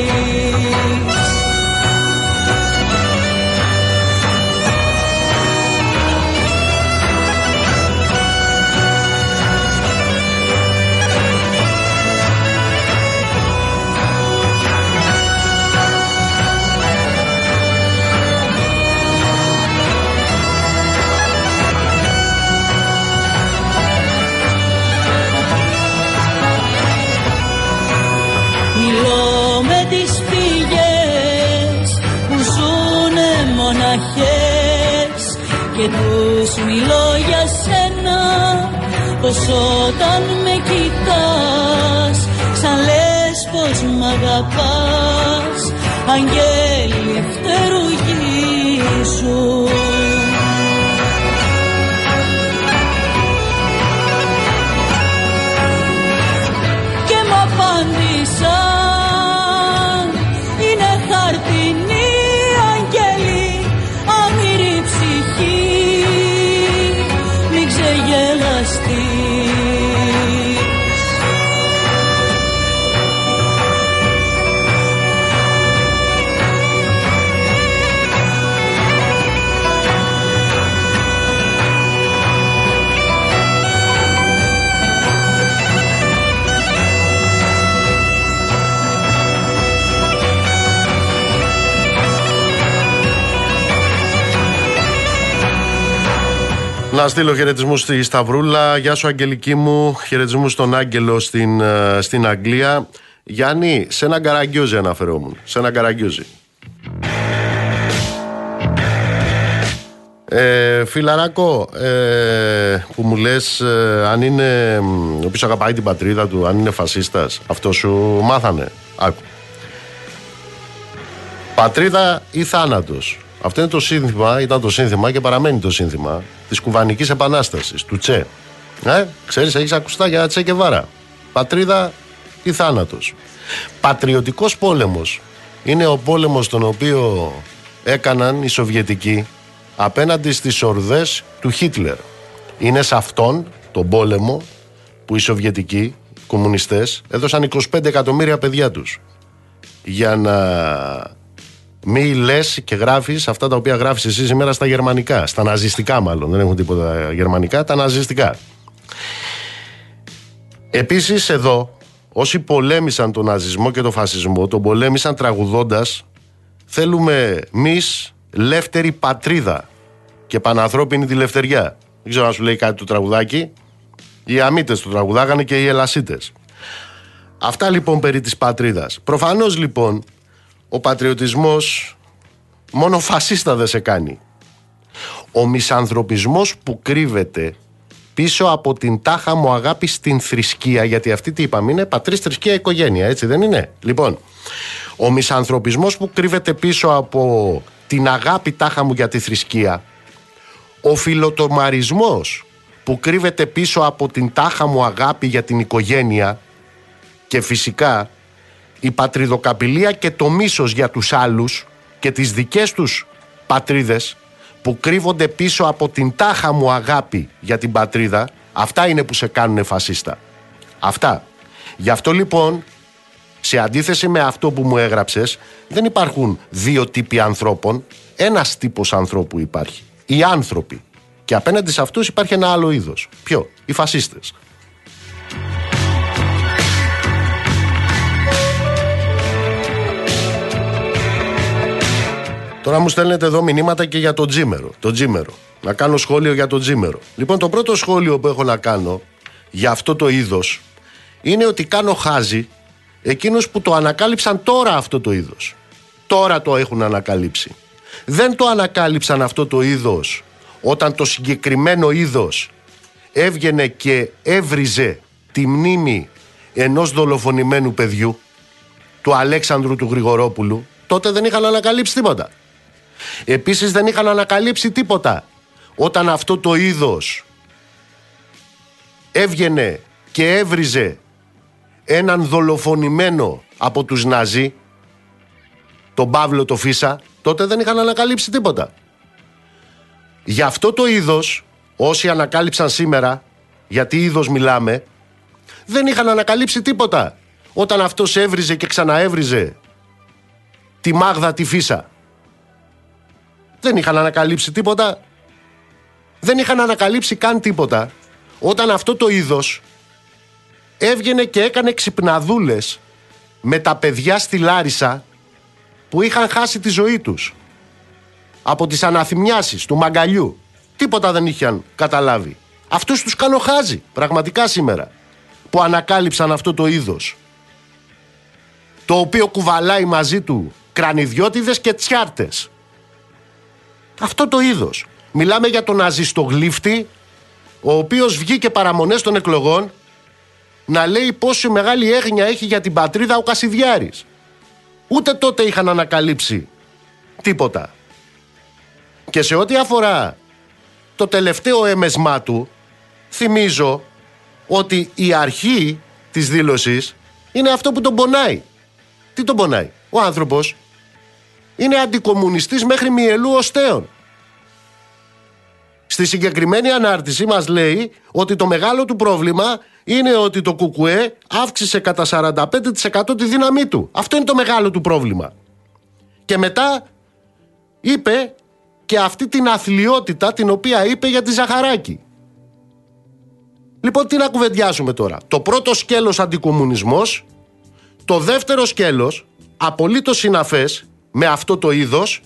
Στείλω χαιρετισμούς στη Σταυρούλα. Γεια σου, Αγγελική μου. Χαιρετισμούς στον Άγγελο στην, ε, στην Αγγλία. Γιάννη, σε ένα καραγκιόζι αναφερόμουν. Σε ένα καραγκιόζι. Ε, φιλαράκο, ε, που μου λες ε, αν είναι ο οποίος αγαπάει την πατρίδα του, αν είναι φασίστας, αυτό σου μάθανε. Άκου. Πατρίδα ή θάνατος. Αυτό είναι το σύνθημα, ήταν το σύνθημα και παραμένει το σύνθημα της κουβανικής επανάστασης, του Τσε. Ε, ξέρεις, έχεις ακουστά για Τσε και Βάρα. Πατρίδα ή θάνατος. Πατριωτικός πόλεμος είναι ο πόλεμος τον οποίο έκαναν οι Σοβιετικοί απέναντι στις ορδές του Χίτλερ. Είναι σε αυτόν τον πόλεμο που οι Σοβιετικοί, οι κομμουνιστές, έδωσαν 25 εκατομμύρια παιδιά τους για να μη λες και γράφεις αυτά τα οποία γράφεις εσύ σήμερα στα γερμανικά. Στα ναζιστικά, μάλλον. Δεν έχουν τίποτα γερμανικά, τα ναζιστικά. Επίσης, εδώ, όσοι πολέμησαν τον ναζισμό και τον φασισμό, τον πολέμησαν τραγουδώντας Θέλουμε εμείς λεύτερη πατρίδα και πανανθρώπινη τη λευτεριά. Δεν ξέρω αν σου λέει κάτι το τραγουδάκι. Οι αμύτες το τραγουδάγανε και οι ελασίτες. Αυτά λοιπόν περί της πατρίδας. Προφανώς λοιπόν ο πατριωτισμός μόνο φασίστα δεν σε κάνει. Ο μισανθρωπισμός που κρύβεται πίσω από την τάχα μου αγάπη στην θρησκεία, γιατί αυτή τι είπαμε είναι πατρίς θρησκεία οικογένεια, έτσι δεν είναι; Λοιπόν, ο μισανθρωπισμός που κρύβεται πίσω από την αγάπη τάχα μου για τη θρησκεία, ο φιλοτομαρισμός που κρύβεται πίσω από την τάχα μου αγάπη για την οικογένεια και φυσικά η πατριδοκαπηλεία και το μίσος για τους άλλους και τις δικές τους πατρίδες που κρύβονται πίσω από την τάχα μου αγάπη για την πατρίδα αυτά είναι που σε κάνουν φασίστα. Αυτά. Γι' αυτό λοιπόν σε αντίθεση με αυτό που μου έγραψες δεν υπάρχουν δύο τύποι ανθρώπων ένας τύπος ανθρώπου υπάρχει. Οι άνθρωποι. Και απέναντι σε αυτούς υπάρχει ένα άλλο είδος. Ποιο; Οι φασίστες. Τώρα μου στέλνετε εδώ μηνύματα και για τον Τζίμερο. Το Τζίμερο. Να κάνω σχόλιο για τον Τζίμερο. Λοιπόν, το πρώτο σχόλιο που έχω να κάνω για αυτό το είδος είναι ότι κάνω χάζι εκείνους που το ανακάλυψαν τώρα αυτό το είδος. Τώρα το έχουν ανακαλύψει. Δεν το ανακάλυψαν αυτό το είδος όταν το συγκεκριμένο είδος έβγαινε και έβριζε τη μνήμη ενός δολοφονημένου παιδιού του Αλέξανδρου του Γρηγορόπουλου τότε δεν είχαν ανακαλύψει τίποτα. Επίσης δεν είχαν ανακαλύψει τίποτα. Όταν αυτό το είδος έβγαινε και έβριζε έναν δολοφονημένο από τους Ναζί τον Παύλο το Φίσα τότε δεν είχαν ανακαλύψει τίποτα. Γι' αυτό το είδος όσοι ανακάλυψαν σήμερα γιατί είδος μιλάμε δεν είχαν ανακαλύψει τίποτα. Όταν αυτός έβριζε και ξαναέβριζε τη Μάγδα τη Φίσα δεν είχαν ανακαλύψει τίποτα. Δεν είχαν ανακαλύψει καν τίποτα. Όταν αυτό το είδος έβγαινε και έκανε ξυπναδούλες με τα παιδιά στη Λάρισα που είχαν χάσει τη ζωή τους από τις αναθυμιάσεις του μαγκαλιού. Τίποτα δεν είχαν καταλάβει. Αυτούς τους κάνω χάζι πραγματικά σήμερα που ανακάλυψαν αυτό το είδος το οποίο κουβαλάει μαζί του κρανιδιώτιδες και τσιάρτες. Αυτό το είδος. Μιλάμε για τον αζιστογλύφτη, ο οποίος βγήκε παραμονές των εκλογών να λέει πόσο μεγάλη έγνοια έχει για την πατρίδα ο Κασιδιάρης. Ούτε τότε είχαν ανακαλύψει τίποτα. Και σε ό,τι αφορά το τελευταίο έμεσμά του, θυμίζω ότι η αρχή της δήλωσης είναι αυτό που τον πονάει. Τι τον πονάει; Ο άνθρωπος είναι αντικομουνιστής μέχρι μυελού οστέων. Στη συγκεκριμένη ανάρτηση μας λέει ότι το μεγάλο του πρόβλημα είναι ότι το ΚΚΕ αύξησε κατά 45% τη δύναμή του. Αυτό είναι το μεγάλο του πρόβλημα. Και μετά είπε και αυτή την αθλειότητα την οποία είπε για τη Ζαχαράκη. Λοιπόν, τι να κουβεντιάσουμε τώρα. Το πρώτο σκέλος αντικομουνισμός, το δεύτερο σκέλος, απολύτως συναφές, με αυτό το είδος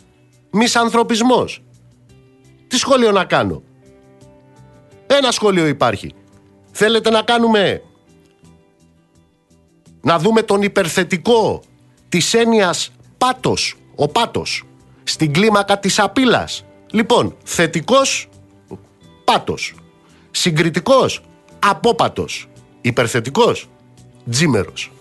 μισανθρωπισμός. Τι σχόλιο να κάνω; Ένα σχόλιο υπάρχει. Θέλετε να κάνουμε να δούμε τον υπερθετικό της έννοιας πάτος, ο πάτος, στην κλίμακα της απειλάς. Λοιπόν, θετικός, πάτος. Συγκριτικός, απόπατος. Υπερθετικός, τζίμερος.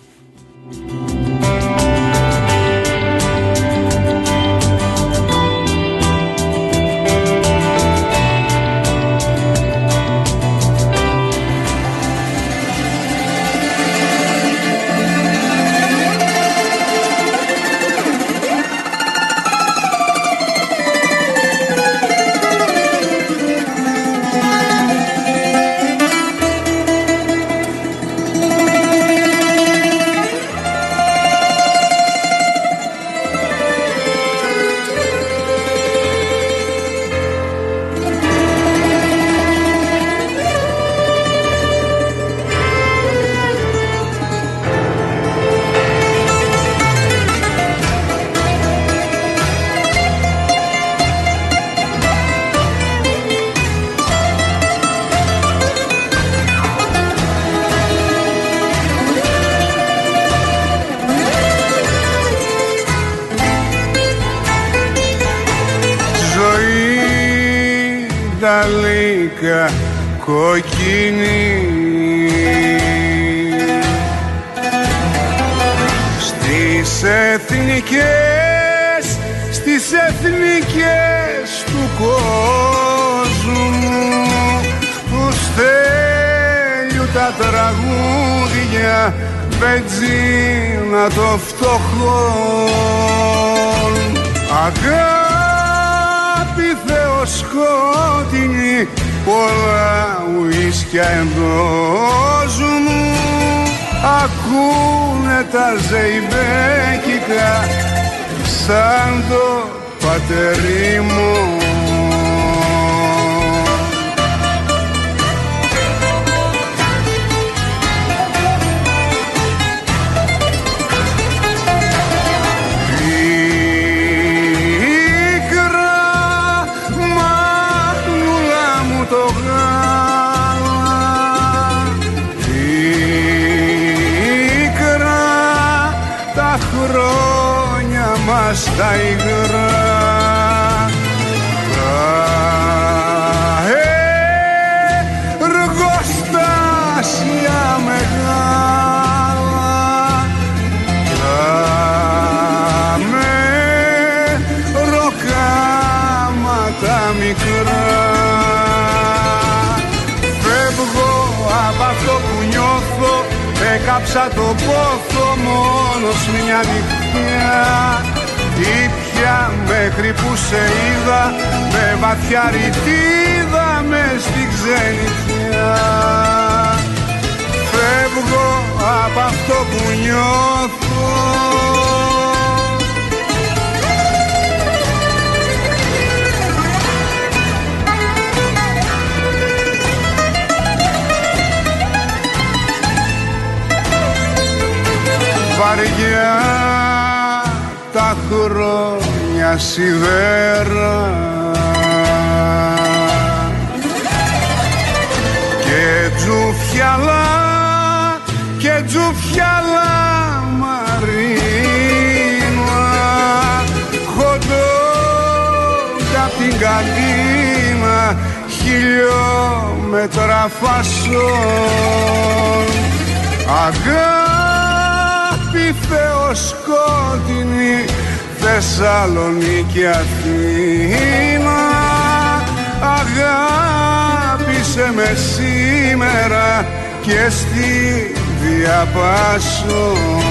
Κοκκίνη στις εθνικές στις εθνικές του κόσμου τους στέλιου τα τραγούδια μπετζίνα το φτωχόν αγάπη θεοσκότεινη πολλά ουίσκια εντός μου ακούνε τα ζεϊμπέκικα σαν το πατερί μου τα υγρά Τα εργοστάσια μεγάλα. Τα ροκάματα μικρά. Φεύγω από αυτό που νιώθω. Έκαψα το πόθο μόνος μια νυχτιά. Ήπια μέχρι που σε είδα Με βαθιά ρητίδα μες στη ξενιτιά Φεύγω από αυτό που νιώθω. Βαριά τα χρόνια σιδέρα. Και τζουφιαλά και τζουφιαλά μαρίνα. Χοντόγκα απ' την καλύνα χιλιόμετρα φασόν αγάπη θεοσκότεινη Θεσσαλονίκη Αθήνα αγάπησε με σήμερα και στη διαπάσον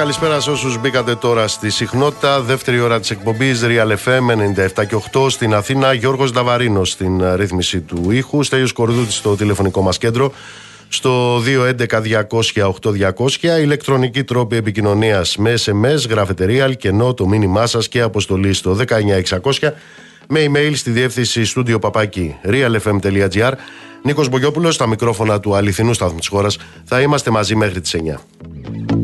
Καλησπέρα, καλησπέρα σε όσους μπήκατε τώρα στη συχνότητα. Δεύτερη ώρα της εκπομπής Real FM 97 και 8 στην Αθήνα. Γιώργος Νταβαρίνος στην ε, ρύθμιση του ήχου. Στέλιος Κορδούτης στο τηλεφωνικό μας κέντρο. Στο 211-200-8200 ηλεκτρονική τρόπη επικοινωνίας με SMS, γράφετε Real, κενό το μήνυμά σας και αποστολή στο 19600 με email στη διεύθυνση στούντιο παπάκι realfm.gr Νίκος Μπογιόπουλος στα μικρόφωνα του αληθινού σταθμού της χώρας θα είμαστε μαζί μέχρι τις 9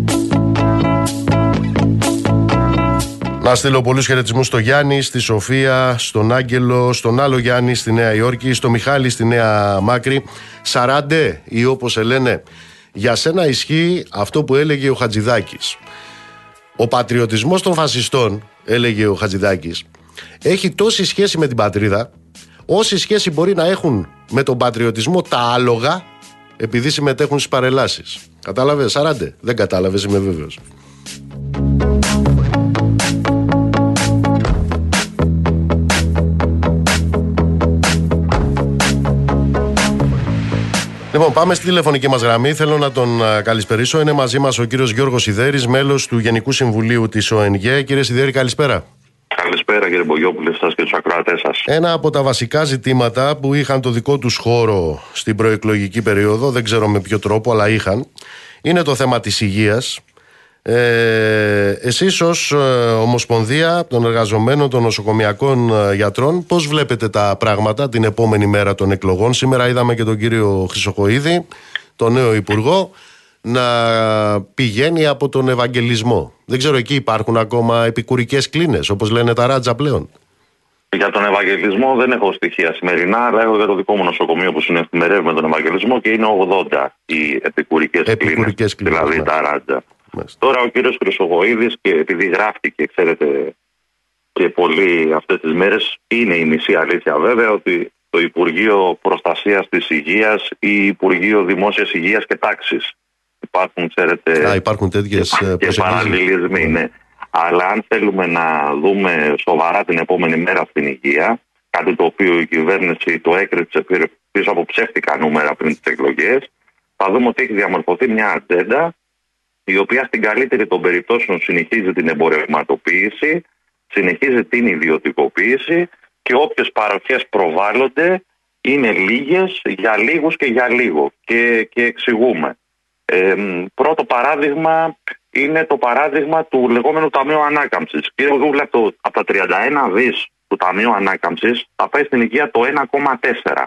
Να στείλω πολλούς χαιρετισμούς στο Γιάννη, στη Σοφία, στον Άγγελο, στον άλλο Γιάννη στη Νέα Υόρκη, στο Μιχάλη στη Νέα Μάκρη. Σαράντε ή όπως λένε, για σένα ισχύει αυτό που έλεγε ο Χατζηδάκης. Ο πατριωτισμός των φασιστών, έλεγε ο Χατζηδάκης, έχει τόση σχέση με την πατρίδα, όση σχέση μπορεί να έχουν με τον πατριωτισμό τα άλογα, επειδή συμμετέχουν στις παρελάσεις. Κατάλαβες, Σαράντε; Δεν κατάλαβες, είμαι βέβαιος. Λοιπόν, πάμε στη τηλεφωνική μας γραμμή. Θέλω να τον καλησπερίσω. Είναι μαζί μας ο κύριος Γιώργος Σιδέρης, μέλος του Γενικού Συμβουλίου της ΟΕΝΓΕ. Κύριε Σιδέρη, καλησπέρα. Καλησπέρα κύριε Μπογιόπουλε, σας και τους ακροατές σας. Ένα από τα βασικά ζητήματα που είχαν το δικό τους χώρο στην προεκλογική περίοδο, δεν ξέρω με ποιο τρόπο, αλλά είχαν, είναι το θέμα της υγείας. Ε, εσείς ως ε, Ομοσπονδία των Εργαζομένων των Νοσοκομιακών ε, Γιατρών πώς βλέπετε τα πράγματα την επόμενη μέρα των εκλογών; Σήμερα είδαμε και τον κύριο Χρυσοκοίδη τον νέο Υπουργό να πηγαίνει από τον Ευαγγελισμό δεν ξέρω εκεί υπάρχουν ακόμα επικουρικές κλίνες όπως λένε τα ράτζα πλέον για τον Ευαγγελισμό δεν έχω στοιχεία σημερινά, αλλά έχω για το δικό μου νοσοκομείο που συνεχιμερεύει με τον Ευαγγελισμό και είναι 80 οι επικουρικές κλίνες, δηλαδή ναι. τα ράτζα. Τώρα ο κύριος Χρυσογοίδης και επειδή γράφτηκε ξέρετε και πολύ αυτές τις μέρες είναι η μισή αλήθεια βέβαια ότι το Υπουργείο Προστασίας της Υγείας ή Υπουργείο Δημόσιας Υγείας και Τάξης. Υπάρχουν ξέρετε Α, υπάρχουν τέτοιες και, και παραλληλισμοί ναι. αλλά αν θέλουμε να δούμε σοβαρά την επόμενη μέρα στην υγεία κάτι το οποίο η κυβέρνηση το έκρυψε πίσω από ψεύτικα νούμερα πριν τις εκλογές θα δούμε ότι έχει διαμορφωθεί μια ατζέντα η οποία στην καλύτερη των περιπτώσεων συνεχίζει την εμπορευματοποίηση, συνεχίζει την ιδιωτικοποίηση και όποιες παροχές προβάλλονται είναι λίγες για λίγους και για λίγο και, και εξηγούμε. Ε, πρώτο παράδειγμα είναι το παράδειγμα του λεγόμενου Ταμείου Ανάκαμψης. Κύριε Γούγλα, από τα 31 δις του Ταμείου Ανάκαμψης θα πάει στην υγεία το 1,4.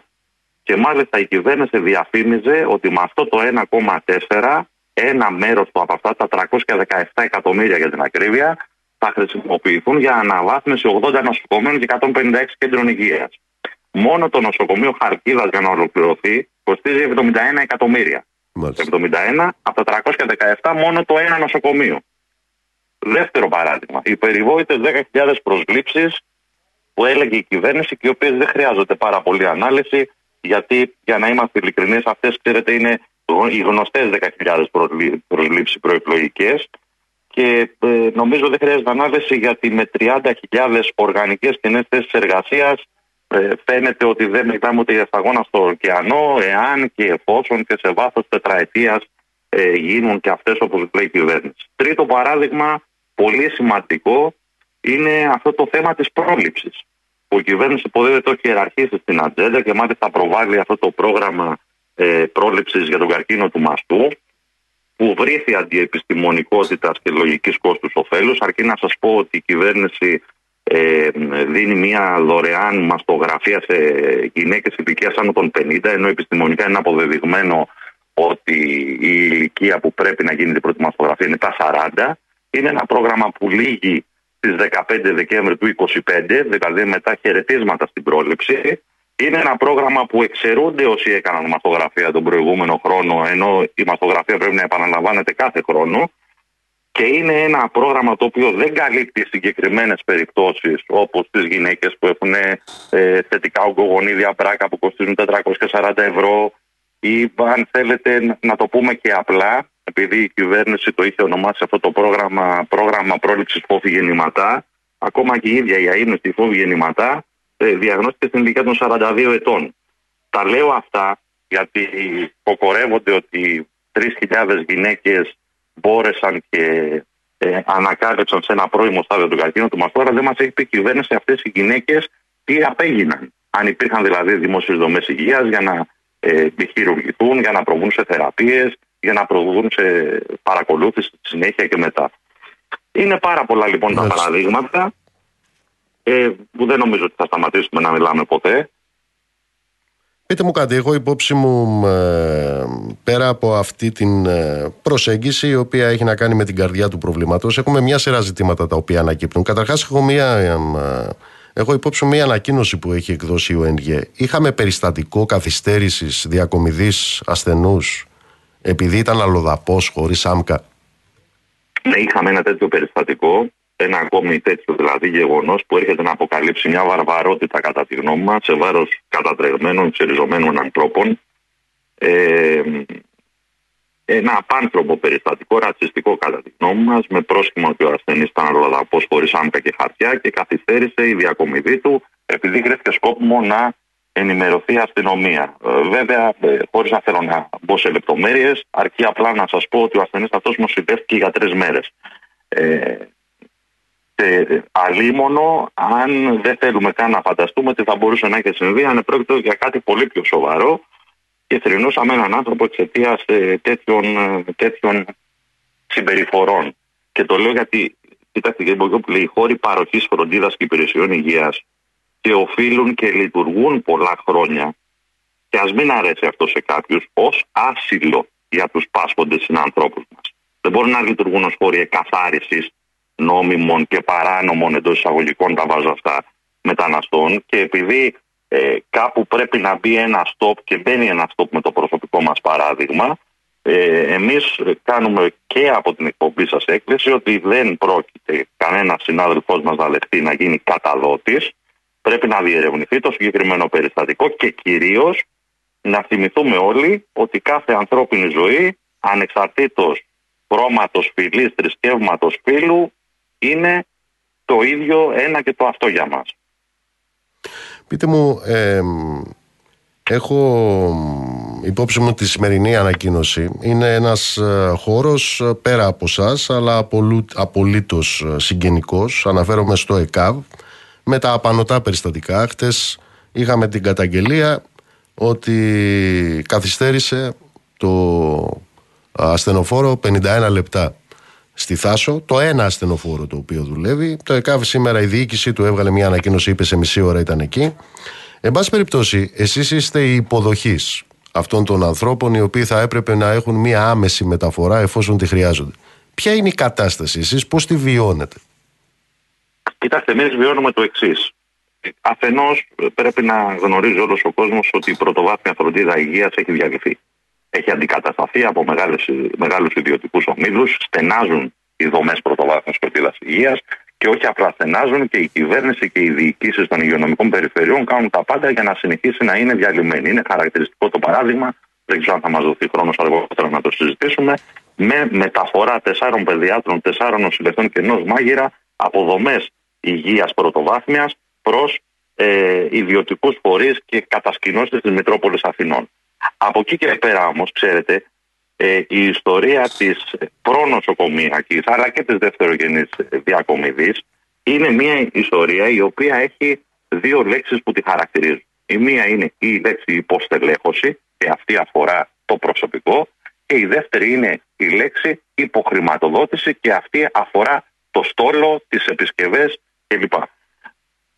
Και μάλιστα η κυβέρνηση διαφήμιζε ότι με αυτό το 1,4 ένα μέρος του από αυτά, τα 317 εκατομμύρια για την ακρίβεια, θα χρησιμοποιηθούν για αναβάθμιση 80 νοσοκομείων και 156 κέντρων υγείας. Μόνο το νοσοκομείο Χαρκίδας για να ολοκληρωθεί κοστίζει 71 εκατομμύρια. 71 από τα 317 μόνο το ένα νοσοκομείο. Δεύτερο παράδειγμα. Οι περιβόητε 10.000 προσλήψεις που έλεγε η κυβέρνηση και οι οποίες δεν χρειάζονται πάρα πολύ ανάλυση, γιατί για να είμαστε ειλικρινείς, αυτές ξέρετε είναι οι γνωστές 10.000 προσλήψεις προεκλογικές. Και ε, νομίζω δεν χρειάζεται ανάλυση γιατί με 30.000 οργανικές κοινές θέσεις εργασίας ε, φαίνεται ότι δεν μιλάμε ούτε για σταγόνα στο ωκεανό, εάν και εφόσον και σε βάθος τετραετίας ε, γίνουν και αυτές όπως λέει η κυβέρνηση. Τρίτο παράδειγμα, πολύ σημαντικό, είναι αυτό το θέμα της πρόληψης. Που η κυβέρνηση υποδίδεται το έχει ιεραρχήσει στην ατζέντα και μάλιστα προβάλλει αυτό το πρόγραμμα ε, πρόληψης για τον καρκίνο του μαστού που βρήθη αντιεπιστημονικότητας και λογικής κόστους ωφέλους αρκεί να σας πω ότι η κυβέρνηση ε, δίνει μια δωρεάν μαστογραφία σε γυναίκες ηλικίας άνω των 50 ενώ επιστημονικά είναι αποδεδειγμένο ότι η ηλικία που πρέπει να γίνει την πρώτη μαστογραφία είναι τα 40 είναι ένα πρόγραμμα που λύγει στις 15 Δεκέμβρη του 2025 δηλαδή μετά χαιρετίσματα στην πρόληψη είναι ένα πρόγραμμα που εξαιρούνται όσοι έκαναν μαθογραφία τον προηγούμενο χρόνο, ενώ η μαθογραφία πρέπει να επαναλαμβάνεται κάθε χρόνο. Και είναι ένα πρόγραμμα το οποίο δεν καλύπτει συγκεκριμένες περιπτώσεις, όπως τις γυναίκες που έχουν ε, θετικά ογκογονίδια πράκα που κοστίζουν 440 ευρώ, ή αν θέλετε να το πούμε και απλά, επειδή η κυβέρνηση το είχε ονομάσει αυτό το πρόγραμμα, πρόγραμμα πρόληψης φόβη γεννηματά, ακόμα και η ίδια η αίμνηστη φόβη γεννηματά, ε, διαγνώστηκε στην ηλικία των 42 ετών. Τα λέω αυτά γιατί υποκορεύονται ότι 3.000 γυναίκες μπόρεσαν και ε, ανακάλυψαν σε ένα πρώιμο στάδιο του καρκίνου του μαστόρα, δεν μας έχει πει η κυβέρνηση αυτές οι γυναίκες τι απέγιναν. Αν υπήρχαν δηλαδή δημόσιες δομές υγείας για να ε, χειρουργηθούν, για να προβούν σε θεραπείες, για να προβούν σε παρακολούθηση στη συνέχεια και μετά. Είναι πάρα πολλά λοιπόν τα παραδείγματα ε, που δεν νομίζω ότι θα σταματήσουμε να μιλάμε ποτέ. Πείτε μου κάτι, εγώ υπόψη μου ε, πέρα από αυτή την ε, προσέγγιση η οποία έχει να κάνει με την καρδιά του προβλήματος έχουμε μια σειρά ζητήματα τα οποία ανακύπτουν. Καταρχάς έχω, μια, ε, έχω υπόψη μου μια ανακοίνωση που έχει εκδώσει ο ΕΝΓΕ. Είχαμε περιστατικό καθυστέρησης διακομιδής ασθενούς επειδή ήταν αλλοδαπός χωρίς άμκα; Ναι, είχαμε ένα τέτοιο περιστατικό ένα ακόμη τέτοιο δηλαδή γεγονός που έρχεται να αποκαλύψει μια βαρβαρότητα κατά τη γνώμη μας σε βάρος κατατρεγμένων, ξεριζωμένων ανθρώπων. Ε, ένα απάνθρωπο περιστατικό, ρατσιστικό κατά τη γνώμη μας, με πρόσχημα ότι ο ασθενής ήταν αλλοδαπό χωρίς άμκα και χαρτιά και καθυστέρησε η διακομιδή του επειδή βρέθηκε σκόπιμο να ενημερωθεί η αστυνομία. Ε, βέβαια, ε, χωρίς να θέλω να μπω σε λεπτομέρειες, αρκεί απλά να σας πω ότι ο ασθενής αυτός νοσηλεύτηκε για τρεις μέρες. Ε, ε, αλίμονο αν δεν θέλουμε καν να φανταστούμε ότι θα μπορούσε να έχει συμβεί αν πρόκειται για κάτι πολύ πιο σοβαρό και θρυνούσαμε έναν άνθρωπο εξαιτίας ε, τέτοιων, ε, τέτοιων συμπεριφορών. Και το λέω γιατί, κοιτάξτε κύριε Μπογιόπουλε, οι χώροι παροχής φροντίδας και υπηρεσιών υγείας και οφείλουν και λειτουργούν πολλά χρόνια και ας μην αρέσει αυτό σε κάποιους ως άσυλο για τους πάσχοντες συνανθρώπους μας. Δεν μπορούν να λειτουργούν ως χώροι εκαθάρισης νόμιμων και παράνομων εντός εισαγωγικών τα βάζω αυτά μεταναστών. Και επειδή ε, κάπου πρέπει να μπει ένα stop και μπαίνει ένα stop με το προσωπικό μας παράδειγμα ε, εμείς κάνουμε και από την εκπομπή σας έκθεση ότι δεν πρόκειται κανένα συνάδελφός μας να δεχτεί να γίνει καταδότης. Πρέπει να διερευνηθεί το συγκεκριμένο περιστατικό και κυρίως να θυμηθούμε όλοι ότι κάθε ανθρώπινη ζωή ανεξαρτήτως χρώματος, φυλής, θρησκεύματος, φύλου είναι το ίδιο ένα και το αυτό για μας. Πείτε μου, έχω υπόψη μου τη σημερινή ανακοίνωση. Είναι ένας ε, χώρος ε, πέρα από σας, αλλά απολύτως ε, συγγενικός. Αναφέρομαι στο ΕΚΑΒ. Με τα απανοτά περιστατικά, χτες είχαμε την καταγγελία ότι καθυστέρησε το ασθενοφόρο 51 λεπτά στη Θάσο, το ένα ασθενοφόρο το οποίο δουλεύει. Το ΕΚΑΒ σήμερα η διοίκηση του έβγαλε μια ανακοίνωση, είπε σε μισή ώρα ήταν εκεί. Εν πάση περιπτώσει, εσείς είστε η υποδοχής αυτών των ανθρώπων οι οποίοι θα έπρεπε να έχουν μια άμεση μεταφορά εφόσον τη χρειάζονται. Ποια είναι η κατάσταση, εσείς πώς τη βιώνετε; Κοιτάξτε, εμείς βιώνουμε το εξής. Αφενός, πρέπει να γνωρίζει όλος ο κόσμος ότι η πρωτοβάθμια φροντίδα υγείας έχει διαλυθεί έχει αντικατασταθεί από μεγάλους ιδιωτικούς ομίλους, στενάζουν οι δομές πρωτοβάθμιας φροντίδα υγείας και όχι απλά στενάζουν και η κυβέρνηση και οι διοικήσεις των υγειονομικών περιφερειών κάνουν τα πάντα για να συνεχίσει να είναι διαλυμένη. Είναι χαρακτηριστικό το παράδειγμα, δεν ξέρω αν θα μας δοθεί χρόνος αργότερα να το συζητήσουμε, με μεταφορά τεσσάρων παιδιάτρων, τεσσάρων νοσηλευτών και ενός μάγειρα από δομές υγείας πρωτοβάθμιας προς ε, ιδιωτικούς φορείς και κατασκηνώσεις της Μητρόπολης Αθηνών. Από εκεί και πέρα όμως, ξέρετε, ε, η ιστορία της προνοσοκομιακή αλλά και της δευτερογενής διακομιδής είναι μια ιστορία η οποία έχει δύο λέξεις που τη χαρακτηρίζουν. Η μία είναι η λέξη υποστελέχωση και αυτή αφορά το προσωπικό και η δεύτερη είναι η λέξη υποχρηματοδότηση και αυτή αφορά το στόλο, τις επισκευές κλπ.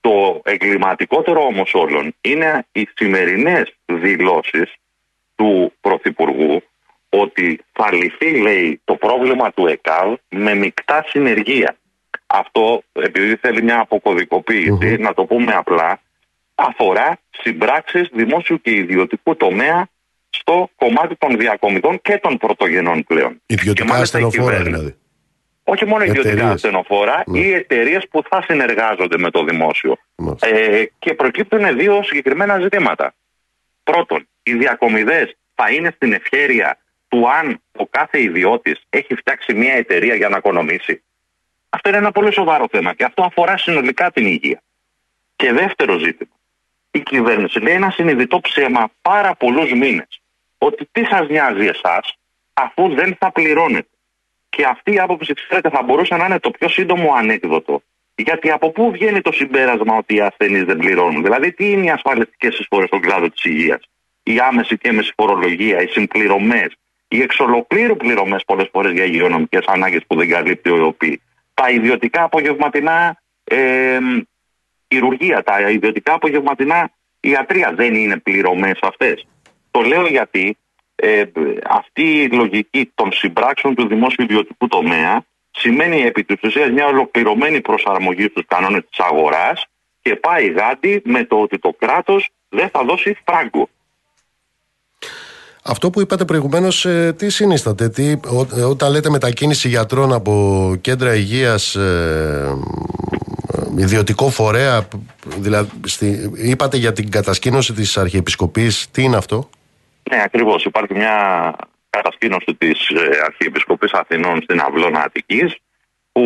Το εγκληματικότερο όμως όλων είναι οι σημερινές δηλώσεις του Πρωθυπουργού ότι θα λυθεί, λέει, το πρόβλημα του ΕΚΑΒ με μεικτά συνεργεία. Αυτό, επειδή θέλει μια αποκωδικοποίηση, να το πούμε απλά, αφορά συμπράξεις δημόσιου και ιδιωτικού τομέα στο κομμάτι των διακομιδών και των πρωτογενών πλέον. Ιδιωτικά ασθενοφόρα δηλαδή. Όχι μόνο ιδιωτικά ασθενοφόρα ναι. ή εταιρείες που θα συνεργάζονται με το δημόσιο. Ε, και προκύπτουν δύο συγκεκριμένα ζητήματα. Πρώτον, οι διακομιδές θα είναι στην ευχέρεια του αν ο κάθε ιδιώτης έχει φτιάξει μια εταιρεία για να οικονομήσει. Αυτό είναι ένα πολύ σοβαρό θέμα και αυτό αφορά συνολικά την υγεία. Και δεύτερο ζήτημα. Η κυβέρνηση λέει ένα συνειδητό ψέμα πάρα πολλούς μήνες. ότι τι σας νοιάζει εσάς αφού δεν θα πληρώνετε. Και αυτή η άποψη, ξέρετε, θα μπορούσε να είναι το πιο σύντομο ανέκδοτο. Γιατί από πού βγαίνει το συμπέρασμα ότι οι ασθενείς δεν πληρώνουν. Δηλαδή, τι είναι οι ασφαλιστικές εισφορές στον κλάδο της υγείας, η άμεση και έμεση φορολογία, οι συμπληρωμές, οι εξολοκλήρου πληρωμές πολλές φορές για υγειονομικές ανάγκες που δεν καλύπτει ο ΕΟΠΗ, τα ιδιωτικά απογευματινά ε, χειρουργία, τα ιδιωτικά απογευματινά ιατρία δεν είναι πληρωμές αυτές. Το λέω γιατί ε, αυτή η λογική των συμπράξεων του δημόσιου ιδιωτικού τομέα σημαίνει επί της ουσίας μια ολοκληρωμένη προσαρμογή στους κανόνες της αγοράς και πάει γάντι με το ότι το κράτος δεν θα δώσει φράγκο. Αυτό που είπατε προηγουμένως, ε, τι συνίσταται, τι, ό, όταν λέτε μετακίνηση γιατρών από κέντρα υγείας ε, ιδιωτικό φορέα, δηλαδή, στη, είπατε για την κατασκήνωση της Αρχιεπισκοπής, τι είναι αυτό; Ναι, ακριβώς. Υπάρχει μια κατασκήνωση της ε, Αρχιεπισκοπής Αθηνών στην Αυλώνα Αττικής, που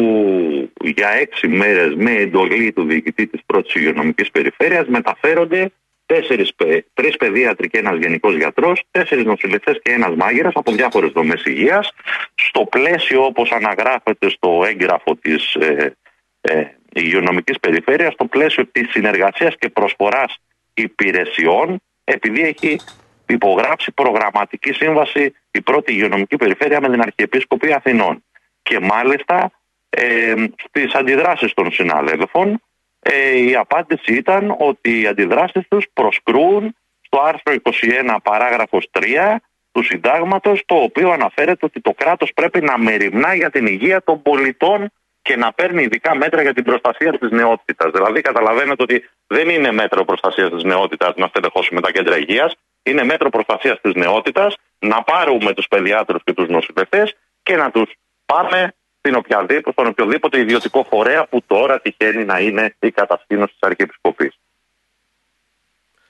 για έξι μέρες με εντολή του διοικητή της πρώτης υγειονομικής περιφέρειας μεταφέρονται τέσσερις, τρεις παιδίατροι και ένας γενικός γιατρός, τέσσερις νοσηλευτές και ένας μάγειρας από διάφορες δομές υγείας, στο πλαίσιο όπως αναγράφεται στο έγγραφο της ε, ε, υγειονομικής περιφέρειας, στο πλαίσιο της συνεργασίας και προσφοράς υπηρεσιών, επειδή έχει υπογράψει προγραμματική σύμβαση η πρώτη υγειονομική περιφέρεια με την Αρχιεπίσκοπη Αθηνών. Και μάλιστα ε, στις αντιδράσεις των συναδέλφων ε, η απάντηση ήταν ότι οι αντιδράσεις τους προσκρούν στο άρθρο 21 παράγραφος 3 του συντάγματος το οποίο αναφέρεται ότι το κράτος πρέπει να μεριμνά για την υγεία των πολιτών και να παίρνει ειδικά μέτρα για την προστασία της νεότητας. Δηλαδή καταλαβαίνετε ότι δεν είναι μέτρο προστασίας της νεότητας να στελεχώσουμε τα κέντρα υγείας, είναι μέτρο προστασίας της νεότητας να πάρουμε τους παιδιάτρους και τους νοσηλευτές και να τους πάμε στην οποιαδήποτε, στον οποιοδήποτε ιδιωτικό φορέα που τώρα τυχαίνει να είναι η κατασκήνωση της Αρχιεπισκοπής.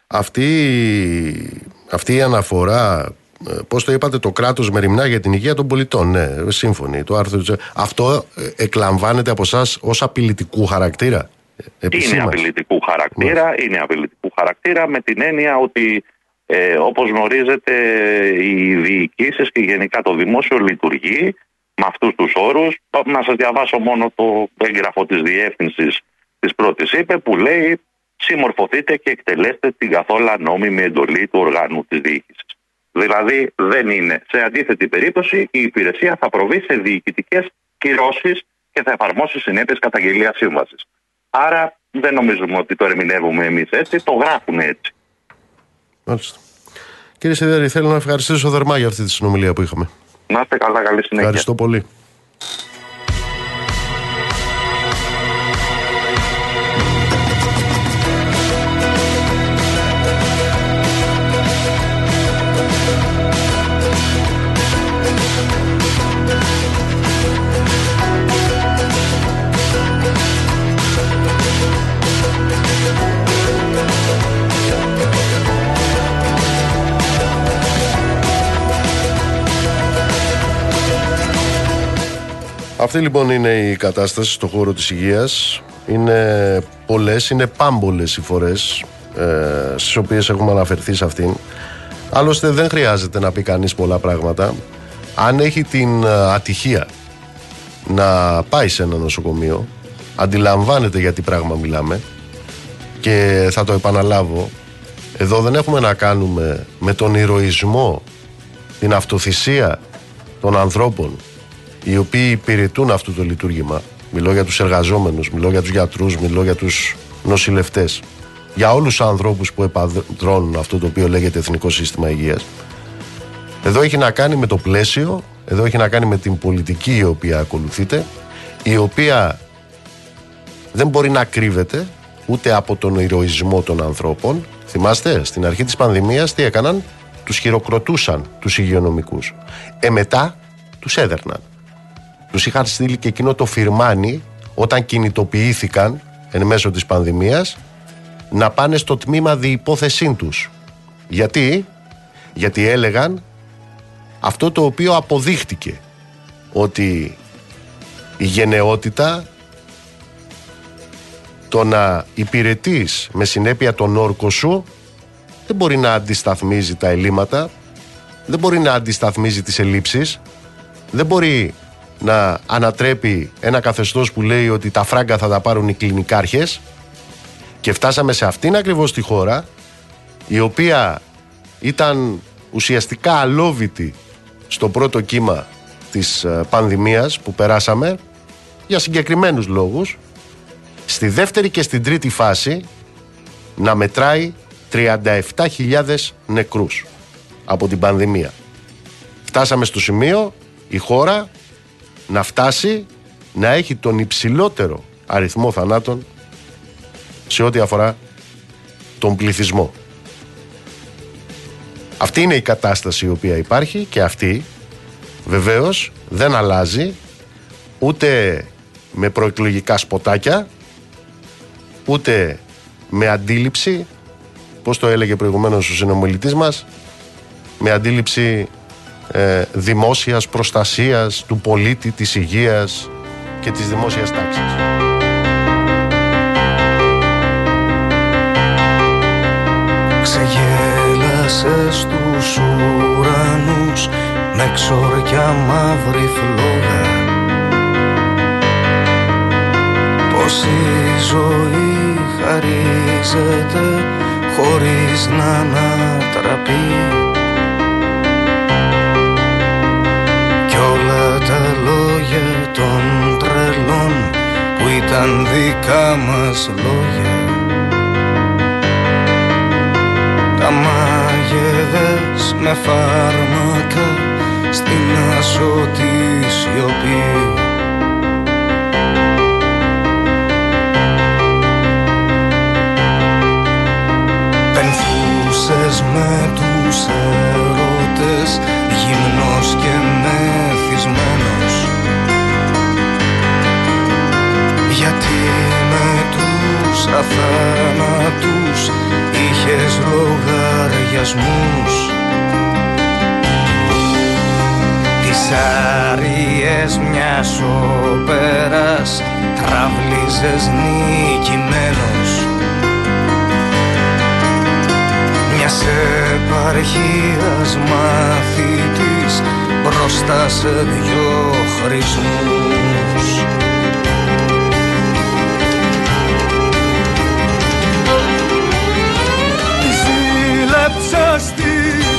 Αυτή, αυτή η αναφορά, ε, πώς το είπατε, το κράτος μεριμνά για την υγεία των πολιτών. Ναι, σύμφωνοι. Το άρθρο, αυτό ε, εκλαμβάνεται από εσάς ως απειλητικού χαρακτήρα. Επισήμας. Είναι απειλητικού χαρακτήρα, ναι. είναι απειλητικού χαρακτήρα με την έννοια ότι ε, όπως γνωρίζετε οι διοικήσεις και γενικά το δημόσιο λειτουργεί με αυτούς τους όρους. Να σας διαβάσω μόνο το έγγραφο της διεύθυνσης της πρώτης είπε που λέει συμμορφωθείτε και εκτελέστε την καθόλου νόμιμη εντολή του οργάνου της διοίκησης. Δηλαδή δεν είναι. Σε αντίθετη περίπτωση η υπηρεσία θα προβεί σε διοικητικές κυρώσεις και θα εφαρμόσει συνέπειες καταγγελίας σύμβασης. Άρα δεν νομίζουμε ότι το ερμηνεύουμε εμείς έτσι, το γράφουν έτσι. Μάλιστα. Κύριε Σιδέρη, θέλω να ευχαριστήσω θερμά για αυτή τη συνομιλία που είχαμε. Να είστε καλά, καλή συνέχεια. Ευχαριστώ πολύ. Αυτή λοιπόν είναι η κατάσταση στον χώρο της υγείας. Είναι πολλές, είναι πάμπολες οι φορές ε, στις οποίες έχουμε αναφερθεί σε αυτήν. Άλλωστε δεν χρειάζεται να πει κανείς πολλά πράγματα. Αν έχει την ε, ατυχία να πάει σε ένα νοσοκομείο, αντιλαμβάνεται για τι πράγμα μιλάμε και θα το επαναλάβω, εδώ δεν έχουμε να κάνουμε με τον ηρωισμό, την αυτοθυσία των ανθρώπων οι οποίοι υπηρετούν αυτό το λειτουργήμα. Μιλώ για τους εργαζόμενους, μιλώ για τους γιατρούς, μιλώ για τους νοσηλευτές. Για όλους τους ανθρώπους που επαδρώνουν αυτό το οποίο λέγεται Εθνικό Σύστημα Υγείας. Εδώ έχει να κάνει με το πλαίσιο, εδώ έχει να κάνει με την πολιτική η οποία ακολουθείται, η οποία δεν μπορεί να κρύβεται ούτε από τον ηρωισμό των ανθρώπων. Θυμάστε, στην αρχή της πανδημίας τι έκαναν, τους χειροκροτούσαν τους υγειονομικούς. Ε, μετά τους έδερναν. Τους είχαν στείλει και εκείνο το φυρμάνι όταν κινητοποιήθηκαν εν μέσω της πανδημίας να πάνε στο τμήμα διυπόθεσή τους. Γιατί; Γιατί έλεγαν αυτό το οποίο αποδείχτηκε ότι η γενναιότητα το να υπηρετείς με συνέπεια τον όρκο σου δεν μπορεί να αντισταθμίζει τα ελλείμματα δεν μπορεί να αντισταθμίζει τις ελλείψεις, δεν μπορεί να ανατρέπει ένα καθεστώς που λέει ότι τα φράγκα θα τα πάρουν οι κλινικάρχες και φτάσαμε σε αυτήν ακριβώς τη χώρα η οποία ήταν ουσιαστικά αλόβητη στο πρώτο κύμα της ε, πανδημίας που περάσαμε για συγκεκριμένους λόγους στη δεύτερη και στην τρίτη φάση να μετράει 37.000 νεκρούς από την πανδημία. Φτάσαμε στο σημείο η χώρα να φτάσει να έχει τον υψηλότερο αριθμό θανάτων σε ό,τι αφορά τον πληθυσμό. Αυτή είναι η κατάσταση η οποία υπάρχει και αυτή βεβαίως δεν αλλάζει ούτε με προεκλογικά σποτάκια ούτε με αντίληψη πώς το έλεγε προηγουμένως ο συνομιλητής μας με αντίληψη ε, δημόσιας προστασίας του πολίτη, της υγείας και της δημόσιας τάξης. Ξεγέλασες στους ουρανούς με ξόρια μαύρη φλόγα Πως η ζωή χαρίζεται χωρίς να ανατραπεί που ήταν δικά μας λόγια. Τα μάγεδες με φάρμακα στην άσοτη σιωπής. Πενθούσες με τους έρωτες γυμνός και μεθυσμένος αθάνατους είχες λογαριασμούς. Τις άριες μιας όπερας τραβλίζες νικημένος. Μιας επαρχίας μαθητής μπροστά σε δυο χρησμούς Ζήλεψες τι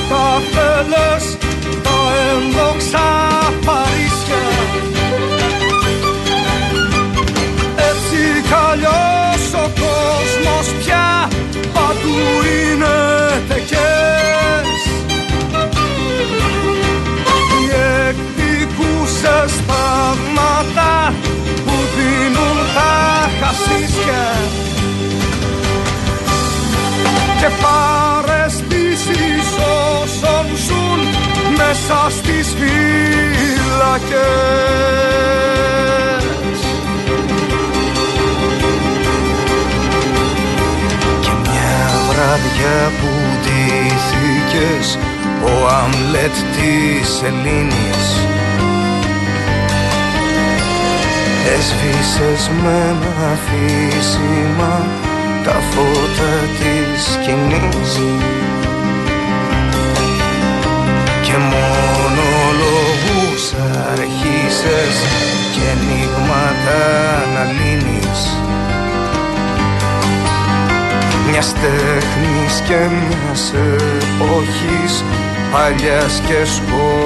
τα θέλες τα ένδοξα Παρίσια. Έτσι κι ο κόσμος πια παντού είναι τεκές. Οι εκδικούσες στάγματα που δίνουν τα χασίσια. Και παρεστήσεις όσων ζουν μέσα στις φύλακες Και μια βράδια που ντύθηκες ο Αμλέτ της Ελλήνης. Έσβησες με ένα αφήσιμα τα φώτα της σκηνής και μόνο λόγους αρχίσες και ενίγματα να λύνεις. Μιας τέχνης και μιας εποχής παλιάς και σκοτεινής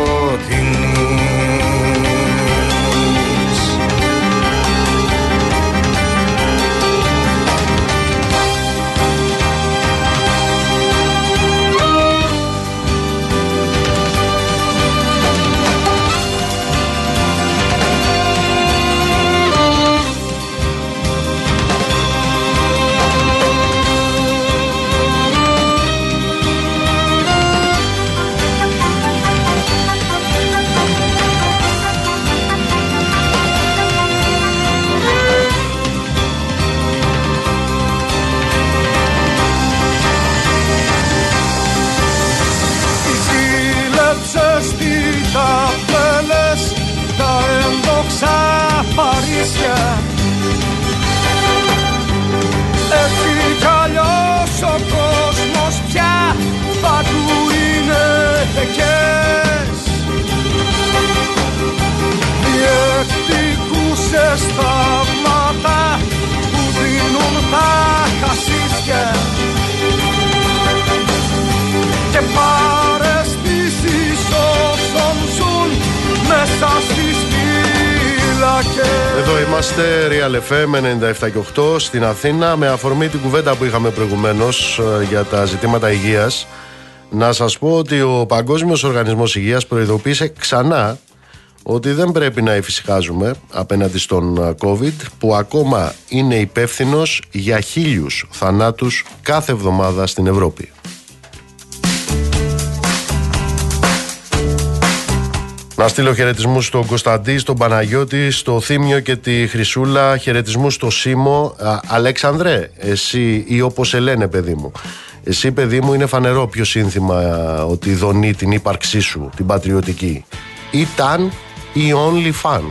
FM 97 και 8 στην Αθήνα με αφορμή την κουβέντα που είχαμε προηγουμένως ε, για τα ζητήματα υγείας να σας πω ότι ο Παγκόσμιος Οργανισμός Υγείας προειδοποίησε ξανά ότι δεν πρέπει να εφησυχάζουμε απέναντι στον ε, COVID που ακόμα είναι υπεύθυνος για χίλιους θανάτους κάθε εβδομάδα στην Ευρώπη. Να στείλω χαιρετισμούς στον Κωνσταντή, στον Παναγιώτη, στο Θήμιο και τη Χρυσούλα. Χαιρετισμούς στο Σίμω. Αλέξανδρε, εσύ ή όπως σε λένε, παιδί μου. Εσύ, παιδί μου, είναι φανερό πιο σύνθημα ότι δονεί την ύπαρξή σου, την πατριωτική. Ήταν η only fan.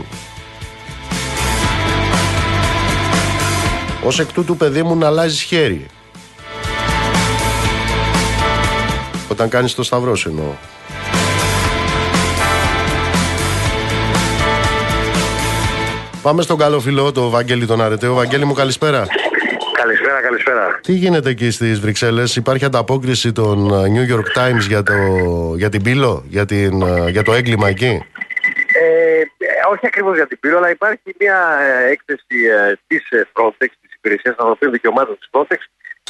Ως εκ τούτου, παιδί μου, να αλλάζεις χέρι. Όταν κάνεις το σταυρό σου εννοώ. Πάμε στον καλό φίλο, το Βαγγέλη τον Αρετέο. Βαγγέλη μου, καλησπέρα. Καλησπέρα, καλησπέρα. Τι γίνεται εκεί στις Βρυξέλλες, Υπάρχει ανταπόκριση των ε, New York Times για, το, για την πύλο, για, την, ε, για το έγκλημα εκεί; Ε, όχι ακριβώς για την πύλο, αλλά υπάρχει μια ε, έκθεση ε, της Frontex, της Υπηρεσίας Ανθρωπίνων Δικαιωμάτων της Frontex,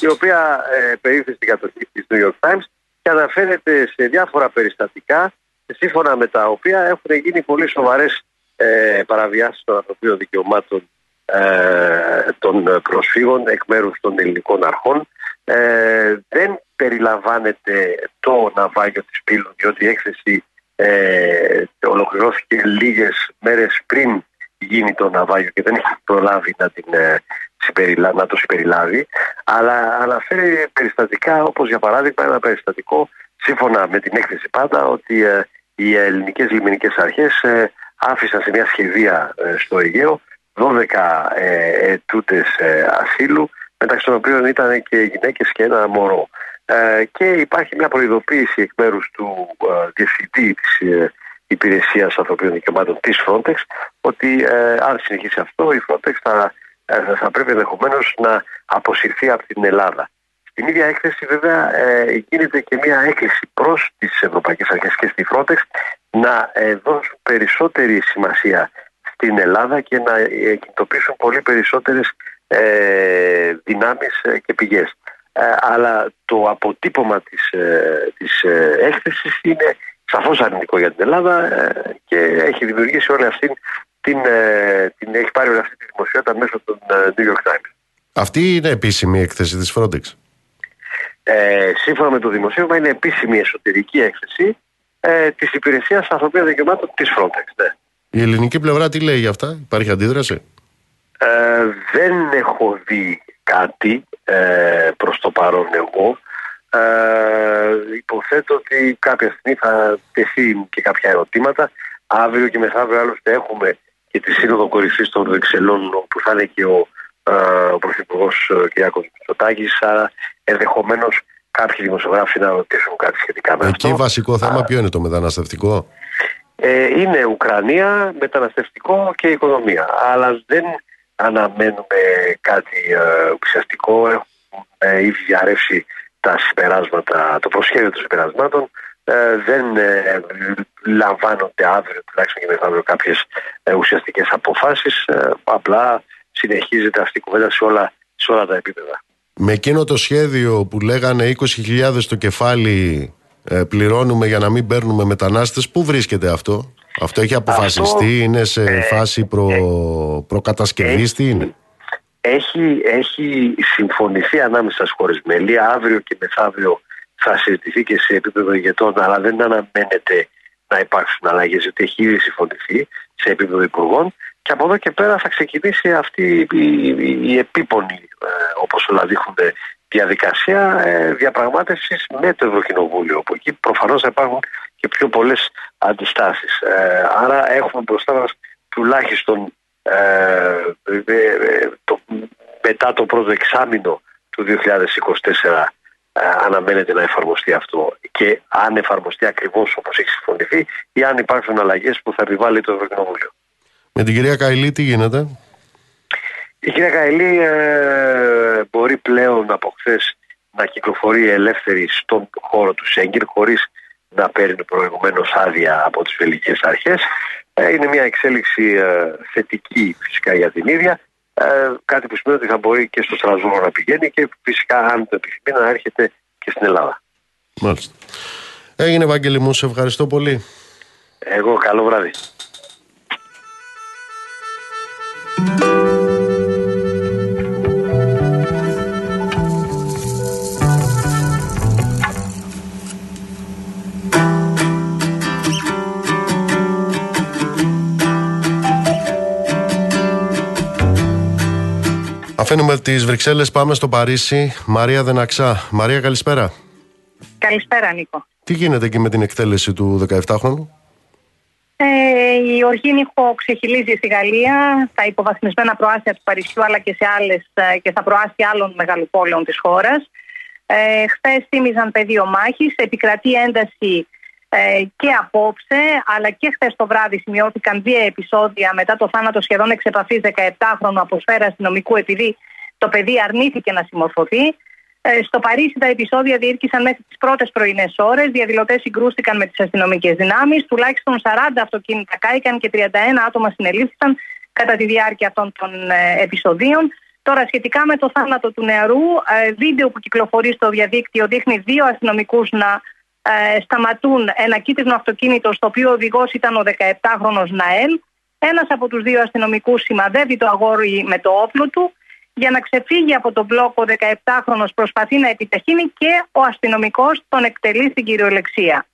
η οποία ε, περίφθη στην κατοχή της New York Times και αναφέρεται σε διάφορα περιστατικά, σύμφωνα με τα οποία έχουν γίνει πολύ σοβαρές ε, παραβιάσεις των ανθρωπίνων δικαιωμάτων ε, των προσφύγων εκ μέρους των ελληνικών αρχών. Ε, δεν περιλαμβάνεται το ναυάγιο της Πύλου διότι η έκθεση ε, ολοκληρώθηκε λίγες μέρες πριν γίνει το ναυάγιο και δεν έχει προλάβει να, την, ε, να το συμπεριλάβει αλλά αναφέρει περιστατικά όπως για παράδειγμα ένα περιστατικό σύμφωνα με την έκθεση πάντα ότι ε, οι ελληνικές λιμενικές αρχές ε, άφησαν σε μια σχεδία ε, στο Αιγαίο 12 ε, ετούτες ε, ασύλου μεταξύ των οποίων ήταν και γυναίκες και ένα μωρό. Ε, και υπάρχει μια προειδοποίηση εκ μέρους του ε, διευθυντή της ε, Υπηρεσίας Ανθρωπίνων Δικαιωμάτων της Frontex ότι αν συνεχίσει αυτό η Frontex θα, θα πρέπει ενδεχομένως να αποσυρθεί από την Ελλάδα. Στην ίδια έκθεση βέβαια γίνεται και μια έκκληση προς τις Ευρωπαϊκές Αρχές και στη Frontex να ε, δώσουν περισσότερη σημασία στην Ελλάδα και να ε, κινητοποιήσουν πολύ περισσότερες ε, δυνάμεις ε, και πηγές. αλλά το αποτύπωμα της, της έκθεσης είναι σαφώς αρνητικό για την Ελλάδα και έχει δημιουργήσει όλη αυτή την, την, έχει πάρει όλη αυτή τη δημοσιότητα μέσω των New York Times. Αυτή είναι επίσημη έκθεση της Frontex. Ε, σύμφωνα με το δημοσίευμα είναι επίσημη εσωτερική έκθεση ε, της Υπηρεσίας Ανθρωπίνων Δικαιωμάτων της Frontex. Ναι. Η ελληνική πλευρά τι λέει για αυτά, υπάρχει αντίδραση; Ε, δεν έχω δει κάτι ε, προς το παρόν εγώ. Ε, υποθέτω ότι κάποια στιγμή θα τεθεί και κάποια ερωτήματα. Αύριο και μεθαύριο άλλωστε έχουμε και τη Σύνοδο Κορυφής των Βρυξελών που θα είναι και ο, ε, ο Πρωθυπουργός ε, κ. Μητσοτάκης. Άρα ενδεχομένως κάποιοι δημοσιογράφοι να ρωτήσουν κάτι σχετικά με αυτό. Εκεί βασικό θέμα ποιο είναι το μεταναστευτικό; Ε, είναι Ουκρανία, μεταναστευτικό και οικονομία. Αλλά δεν αναμένουμε κάτι ε, ουσιαστικό. Έχουν ε, ήδη διαρρεύσει τα συμπεράσματα, το προσχέδιο των συμπερασμάτων. Ε, δεν ε, λαμβάνονται αύριο τουλάχιστον και μεθαύριο κάποιες ε, ουσιαστικές αποφάσεις. Ε, απλά συνεχίζεται αυτή η κουβέντα σε όλα, σε όλα τα επίπεδα με εκείνο το σχέδιο που λέγανε 20.000 το κεφάλι ε, πληρώνουμε για να μην παίρνουμε μετανάστες, πού βρίσκεται αυτό; Αυτό έχει αποφασιστεί, είναι σε ε, φάση προ, ε, προκατασκευής, τι είναι; Έχει, έχει συμφωνηθεί ανάμεσα στις χώρες μέλη, αύριο και μεθαύριο θα συζητηθεί και σε επίπεδο ηγετών, αλλά δεν αναμένεται να υπάρξουν αλλαγές, γιατί έχει ήδη συμφωνηθεί σε επίπεδο υπουργών. Και από εδώ και πέρα θα ξεκινήσει αυτή η, η, η επίπονη ε, όπως όλα δείχνουν διαδικασία ε, διαπραγμάτευσης με το Ευρωκοινοβούλιο όπου εκεί προφανώς θα υπάρχουν και πιο πολλές αντιστάσεις. Ε, άρα έχουμε μπροστά μας τουλάχιστον το, μετά το πρώτο εξάμεινο του 2024 αναμένεται να εφαρμοστεί αυτό και αν εφαρμοστεί ακριβώς όπως έχει συμφωνηθεί ή αν υπάρξουν αλλαγές που θα επιβάλλει το Ευρωκοινοβούλιο. Με την κυρία Καηλή τι γίνεται; Η κυρία Καηλή ε, μπορεί πλέον από χθες να κυκλοφορεί ελεύθερη στον χώρο του Σέγγιν χωρίς να παίρνει προηγουμένως άδεια από τις βελγικές αρχές. Ε, Ε, είναι μια εξέλιξη ε, θετική φυσικά για την ίδια. Ε, κάτι που σημαίνει ότι θα μπορεί και στο Στρασβούργο να πηγαίνει και φυσικά αν το επιθυμεί να έρχεται και στην Ελλάδα. Μάλιστα. Έγινε Βαγγέλη μου, σε ευχαριστώ πολύ. Εγώ καλό βράδυ. Αφήνουμε τι Βρυξέλλες, πάμε στο Παρίσι. Μαρία Δεναξά. Μαρία, καλησπέρα. Καλησπέρα, Νίκο. Τι γίνεται εκεί με την εκτέλεση του 17χρονου. Ε, η οργή Νίκο ξεχυλίζει στη Γαλλία, στα υποβαθμισμένα προάστια του Παρισιού αλλά και, σε άλλες, ε, και στα προάστια άλλων μεγαλοπόλεων της χώρας. Ε, Χθες θύμιζαν πεδίο μάχης, επικρατεί ένταση ε, και απόψε, αλλά και χθες το βράδυ σημειώθηκαν δύο επεισόδια μετά το θάνατο σχεδόν εξ επαφή 17χρονου από σφαίρα αστυνομικού, επειδή το παιδί αρνήθηκε να συμμορφωθεί. Ε, στο Παρίσι τα επεισόδια διήρκησαν μέχρι τις πρώτες πρωινές ώρες. Διαδηλωτές συγκρούστηκαν με τις αστυνομικές δυνάμεις. Τουλάχιστον 40 αυτοκίνητα κάηκαν και 31 άτομα συνελήφθησαν κατά τη διάρκεια αυτών των ε, επεισοδίων. Τώρα, σχετικά με το θάνατο του νεαρού, ε, βίντεο που κυκλοφορεί στο διαδίκτυο δείχνει δύο αστυνομικούς να ε, σταματούν ένα κίτρινο αυτοκίνητο στο οποίο ο οδηγός ήταν ο 17χρονο Ναέλ. Ένας από τους δύο αστυνομικούς σημαδεύει το αγόρι με το όπλο του. Για να ξεφύγει από τον μπλοκ, ο 17χρονο προσπαθεί να επιταχύνει και ο αστυνομικός τον εκτελεί στην κυριολεξία.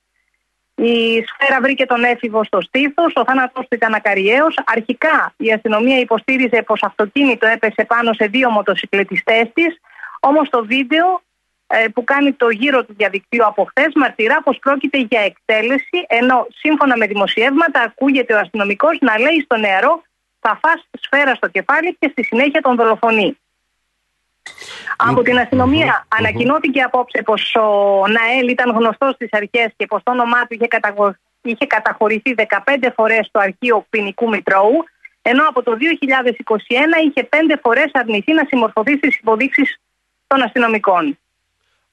Η σφαίρα βρήκε τον έφηβο στο στήθος, ο θάνατό του ήταν ακαριαίο. Αρχικά η αστυνομία υποστήριζε πως αυτοκίνητο έπεσε πάνω σε δύο μοτοσυκλετιστές της. Όμως το βίντεο ε, που κάνει το γύρο του διαδικτύου από χθες μαρτυρά πως πρόκειται για εκτέλεση, ενώ σύμφωνα με δημοσιεύματα ακούγεται ο αστυνομικός να λέει στο νεαρό θα φας σφαίρα στο κεφάλι και στη συνέχεια τον δολοφονεί. Από την αστυνομία ανακοινώθηκε απόψε πως ο Ναέλ ήταν γνωστός στις αρχές και πως το όνομά του είχε, είχε καταχωρηθεί 15 φορές στο αρχείο ποινικού Μητρώου, ενώ από το 2021 είχε 5 φορές αρνηθεί να συμμορφωθεί στις υποδείξεις των αστυνομικών.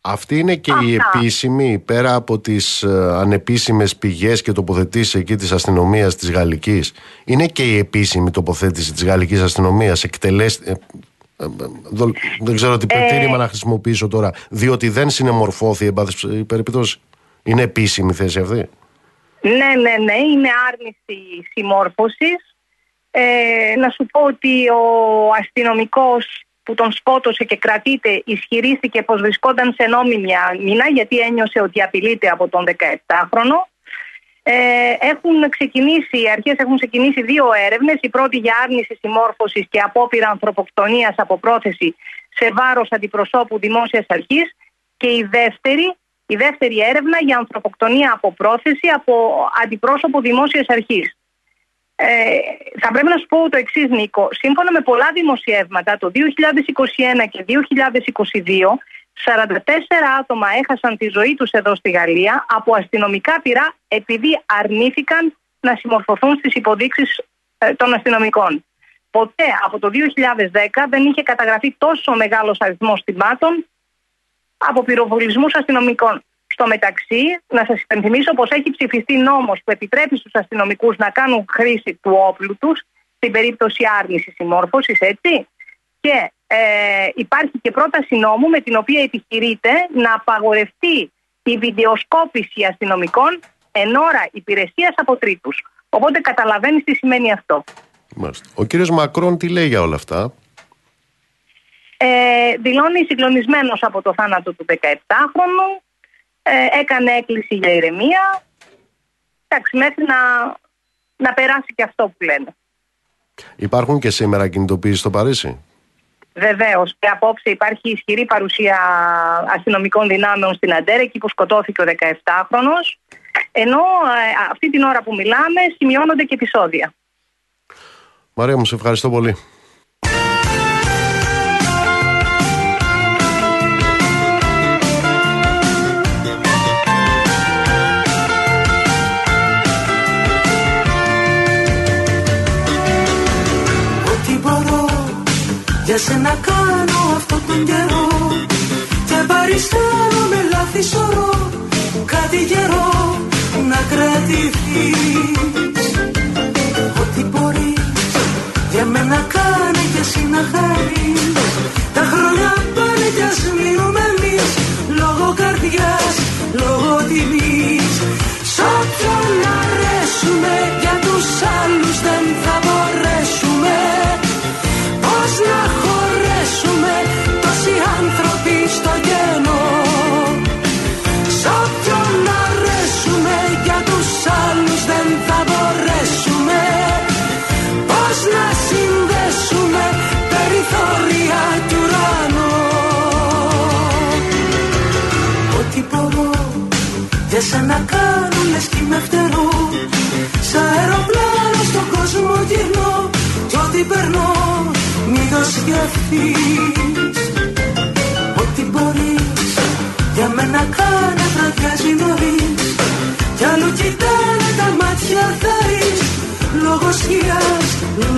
Αυτή είναι και η επίσημη, πέρα από τις ε, ανεπίσημες πηγές και τοποθετήσεις εκεί της αστυνομίας της Γαλλικής, είναι και η επίσημη τοποθέτηση της Γαλλικής αστυνομίας, εκτελέστη, ε, ε, δεν ξέρω τι περιτύλημα να χρησιμοποιήσω τώρα, διότι δεν συνεμορφώθη η περιπτώση. Είναι επίσημη θέση αυτή; Ναι, ναι, ναι, είναι άρνηση συμμόρφωσης. να σου πω ότι ο αστυνομικός που τον σκότωσε και κρατείται ισχυρίστηκε πως βρισκόταν σε νόμιμη άμυνα γιατί ένιωσε ότι απειλείται από τον 17χρονο. Ε, έχουν ξεκινήσει, οι αρχές έχουν ξεκινήσει δύο έρευνες. Η πρώτη για άρνηση συμμόρφωσης και απόπειρα ανθρωποκτονίας από πρόθεση σε βάρος αντιπροσώπου δημόσιας αρχής και η δεύτερη, η δεύτερη έρευνα για ανθρωποκτονία από πρόθεση από αντιπρόσωπο δημόσιας αρχής. Ε, θα πρέπει να σου πω το εξής, Νίκο. Σύμφωνα με πολλά δημοσιεύματα, το 2021 και 2022, 44 άτομα έχασαν τη ζωή τους εδώ στη Γαλλία από αστυνομικά πειρά επειδή αρνήθηκαν να συμμορφωθούν στις υποδείξεις ε, των αστυνομικών. Ποτέ από το 2010 δεν είχε καταγραφεί τόσο μεγάλος αριθμός θυμάτων από πυροβολισμούς αστυνομικών. Στο μεταξύ, να σας υπενθυμίσω πως έχει ψηφιστεί νόμος που επιτρέπει στους αστυνομικούς να κάνουν χρήση του όπλου τους στην περίπτωση άρνησης συμμόρφωσης, έτσι. Και ε, υπάρχει και πρόταση νόμου με την οποία επιχειρείται να απαγορευτεί η βιντεοσκόπηση αστυνομικών εν ώρα υπηρεσίας από τρίτους. Οπότε καταλαβαίνεις τι σημαίνει αυτό. Μάλιστα. Ο κύριος Μακρόν τι λέει για όλα αυτά; Ε, δηλώνει συγκλονισμένος από το θάνατο του 17χρονου ε, έκανε έκκληση για ηρεμία. Εντάξει, μέχρι να, να περάσει και αυτό που λένε. Υπάρχουν και σήμερα κινητοποίησεις στο Παρίσι; Βεβαίως. Και απόψε υπάρχει ισχυρή παρουσία αστυνομικών δυνάμεων στην Αντέρα, εκεί που σκοτώθηκε ο 17χρονο. Ενώ ε, αυτή την ώρα που μιλάμε σημειώνονται και επεισόδια. Μαρία μου, σε ευχαριστώ πολύ. Για σένα κάνω αυτό τον καιρό. Και παριστάνω με λάθη σωρό. Κάτι καιρό να κρατηθείς, Ό,τι μπορείς, για μένα κάνε και εσύ να χαρείς. Τα χρόνια πάνε κι ας μείνουμε εμείς. Λόγω καρδιάς, λόγω τιμής. Σ' όποιον αρέσουμε για τους άλλους δεν θα μπορέσουμε. Πώς να για σένα κάνω λες κι με φτερώ Σ' αεροπλάνο στον κόσμο γυρνώ Κι ό,τι περνώ μήπως σκεφτείς Ό,τι μπορείς για μένα κάνε βραδιάζει νωρίς Κι άλλου κοιτάνε τα μάτια θαρείς Λόγω σκιάς,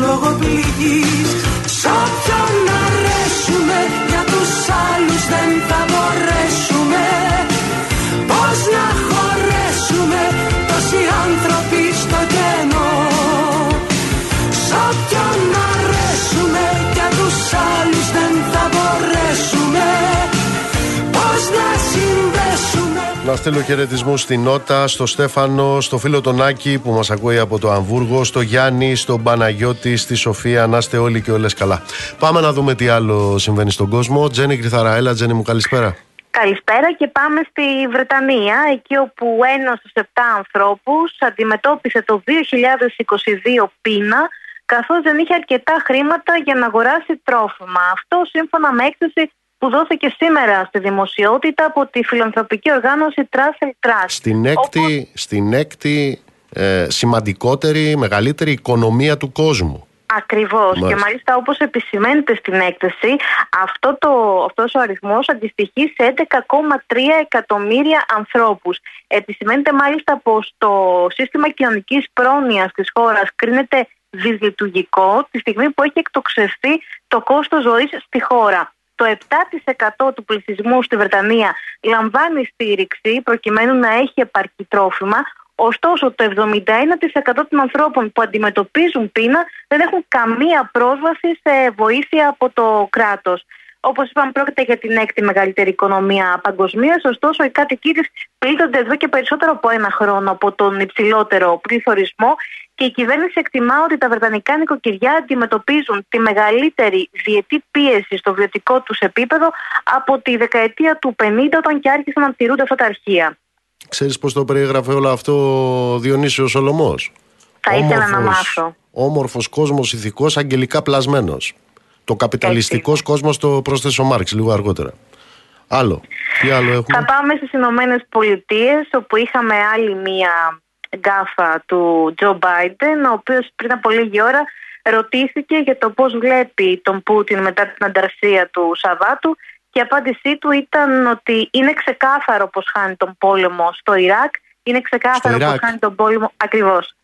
λόγω πληγής. Σ' όποιον αρέσουμε για τους άλλους δεν θα μπορέσουμε Πώς να χωρέσουμε τόσοι άνθρωποι στο κενό Σ' όποιον αρέσουμε για τους άλλους δεν θα μπορέσουμε Πώς να συνδέσουμε Να στείλω χαιρετισμού στην Νότα, στο Στέφανο, στο φίλο τον Άκη που μας ακούει από το Αμβούργο, στο Γιάννη, στον Παναγιώτη, στη Σοφία. Να είστε όλοι και όλες καλά. Πάμε να δούμε τι άλλο συμβαίνει στον κόσμο. Τζένι Κρυθαρά, έλα, Τζένι μου, καλησπέρα. Καλησπέρα και πάμε στη Βρετανία, εκεί όπου ένας στους 7 ανθρώπους αντιμετώπισε το 2022 πείνα, καθώς δεν είχε αρκετά χρήματα για να αγοράσει τρόφιμα. Αυτό σύμφωνα με έκθεση που δόθηκε σήμερα στη δημοσιότητα από τη φιλανθρωπική οργάνωση Trussell Trust. Στην έκτη, στην έκτη ε, σημαντικότερη, μεγαλύτερη οικονομία του κόσμου. Ακριβώς Μάλιστα. και μάλιστα όπως επισημαίνεται στην έκθεση αυτό το, αυτός ο αριθμός αντιστοιχεί σε 11,3 εκατομμύρια ανθρώπους. Επισημαίνεται μάλιστα πως το σύστημα κοινωνικής πρόνοιας της χώρας κρίνεται δυσλειτουργικό τη στιγμή που έχει εκτοξευθεί το κόστος ζωής στη χώρα. Το 7% του πληθυσμού στη Βρετανία λαμβάνει στήριξη προκειμένου να έχει επαρκή τρόφιμα, Ωστόσο, το 71% των ανθρώπων που αντιμετωπίζουν πείνα δεν έχουν καμία πρόσβαση σε βοήθεια από το κράτος. Όπως είπαμε, πρόκειται για την έκτη μεγαλύτερη οικονομία παγκοσμίως. Ωστόσο, οι κάτοικοι της πλήττονται εδώ και περισσότερο από ένα χρόνο από τον υψηλότερο πληθωρισμό και η κυβέρνηση εκτιμά ότι τα βρετανικά νοικοκυριά αντιμετωπίζουν τη μεγαλύτερη διετή πίεση στο βιωτικό τους επίπεδο από τη δεκαετία του 50, όταν και άρχισαν να τηρούνται αυτά τα αρχεία. Ξέρεις πώς το περιγράφει όλο αυτό ο Διονύσιος Σολομός; Θα ήθελα να μάθω. Όμορφος κόσμος ηθικός, αγγελικά πλασμένος. Το καπιταλιστικός κόσμος το πρόσθεσε ο Μάρξ λίγο αργότερα. Άλλο. Τι άλλο έχουμε; Θα πάμε στις Ηνωμένες Πολιτείες, όπου είχαμε άλλη μία γκάφα του Τζο Μπάιντεν, ο οποίος πριν από λίγη ώρα ρωτήθηκε για το πώς βλέπει τον Πούτιν μετά την ανταρσία του Σαββάτου και η απάντησή του ήταν ότι είναι ξεκάθαρο πως χάνει τον πόλεμο στο Ιράκ, είναι ξεκάθαρο Στο πως Ιράκ. χάνει τον πόλεμο ακριβώς.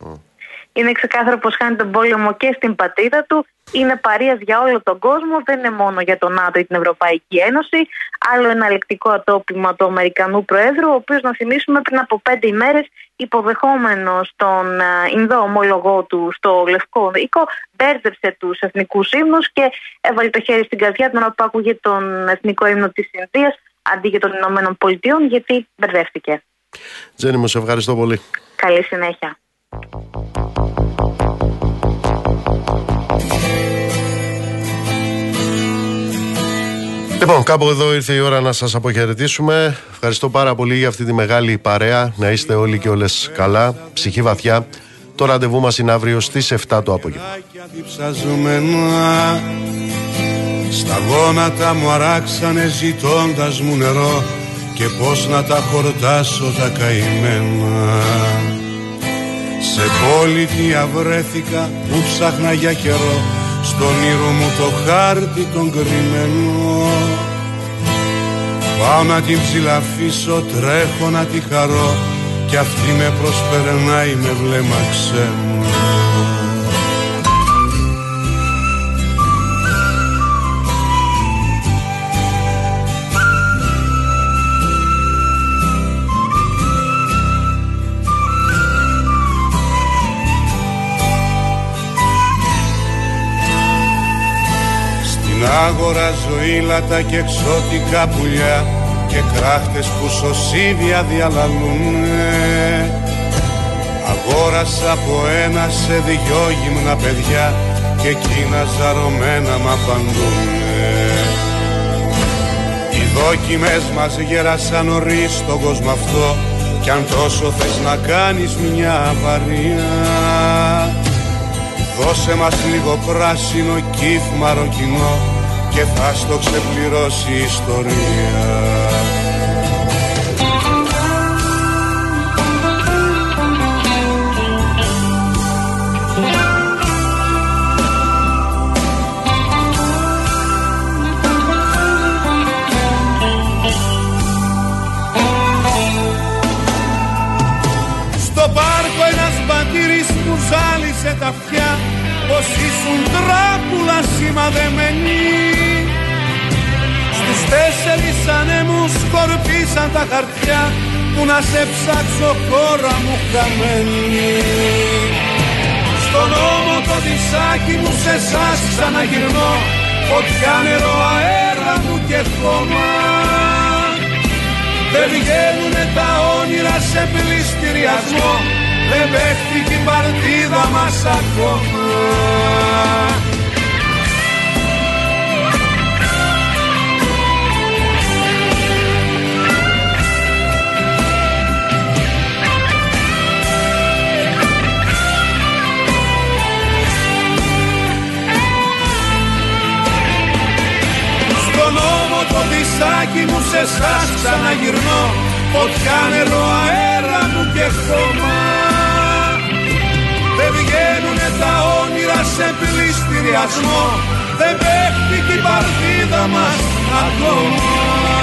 Είναι ξεκάθαρο πως χάνει τον πόλεμο και στην πατρίδα του. Είναι παρείας για όλο τον κόσμο, δεν είναι μόνο για τον ΝΑΤΟ ή την Ευρωπαϊκή Ένωση. Άλλο ένα λεκτικό ατόπιμα του Αμερικανού Προέδρου, ο οποίος να θυμίσουμε πριν από πέντε ημέρες υποδεχόμενος τον ε, Ινδό ομόλογό του στο Λευκό Οίκο, μπέρδεψε τους εθνικούς ύμνους και έβαλε το χέρι στην καρδιά του να που άκουγε τον εθνικό ύμνο της Ινδίας αντί για των Ηνωμένων Πολιτειών γιατί μπερδεύτηκε. Τζένι μου, σε ευχαριστώ πολύ. Καλή συνέχεια. Λοιπόν, κάπου εδώ ήρθε η ώρα να σας αποχαιρετήσουμε. Ευχαριστώ πάρα πολύ για αυτή τη μεγάλη παρέα. Να είστε όλοι και όλες καλά, ψυχή βαθιά. Το ραντεβού μας είναι αύριο στις 7 το απόγευμα. διψαζομένα Στα γόνατα μου αράξανε ζητώντας μου νερό Και πως να τα χορτάσω τα καημένα Σε πολιτεία βρέθηκα που ψάχνα για καιρό Στον ήρω μου το χάρτη τον κρυμμένο. Πάω να την ψηλαφίσω, τρέχω να τη χαρώ. Κι αυτή με προσπερνάει με βλέμμα ξένο Αγοράζω ήλατα και εξώτικα πουλιά και κράχτες που σωσίδια διαλαλούνε. Αγόρασα από ένα σε δυο γυμνα παιδιά και εκείνα ζαρωμένα μ' απαντούνε. Οι δόκιμες μας γέρασαν νωρίς στον κόσμο αυτό κι αν τόσο θες να κάνεις μια αβαρία. Δώσε μας λίγο πράσινο κύφ μαροκινό και θα στο ξεπληρώσει η ιστορία. Στο πάρκο ένας μπατήρης που ζάλισε τα αυτιά πως ήσουν τράπουλα σημαδεμένοι Στους τέσσερις ανέμους σκορπίσαν τα χαρτιά που να σε ψάξω χώρα μου χαμένη. Στον νόμο το δισάκι μου σε εσάς ξαναγυρνώ φωτιά νερό αέρα μου και χώμα. Δεν βγαίνουνε τα όνειρα σε πληστηριασμό Δεν παίχτηκε η παρτίδα μας ακόμα. Στον νόμο το δισάκι μου σε εσάς ξαναγυρνώ. Φωτιά νερό αέρα μου και χώμα τα όνειρα σε πληστηριασμό. Δεν παίχτηκε η παρτίδα μας ακόμα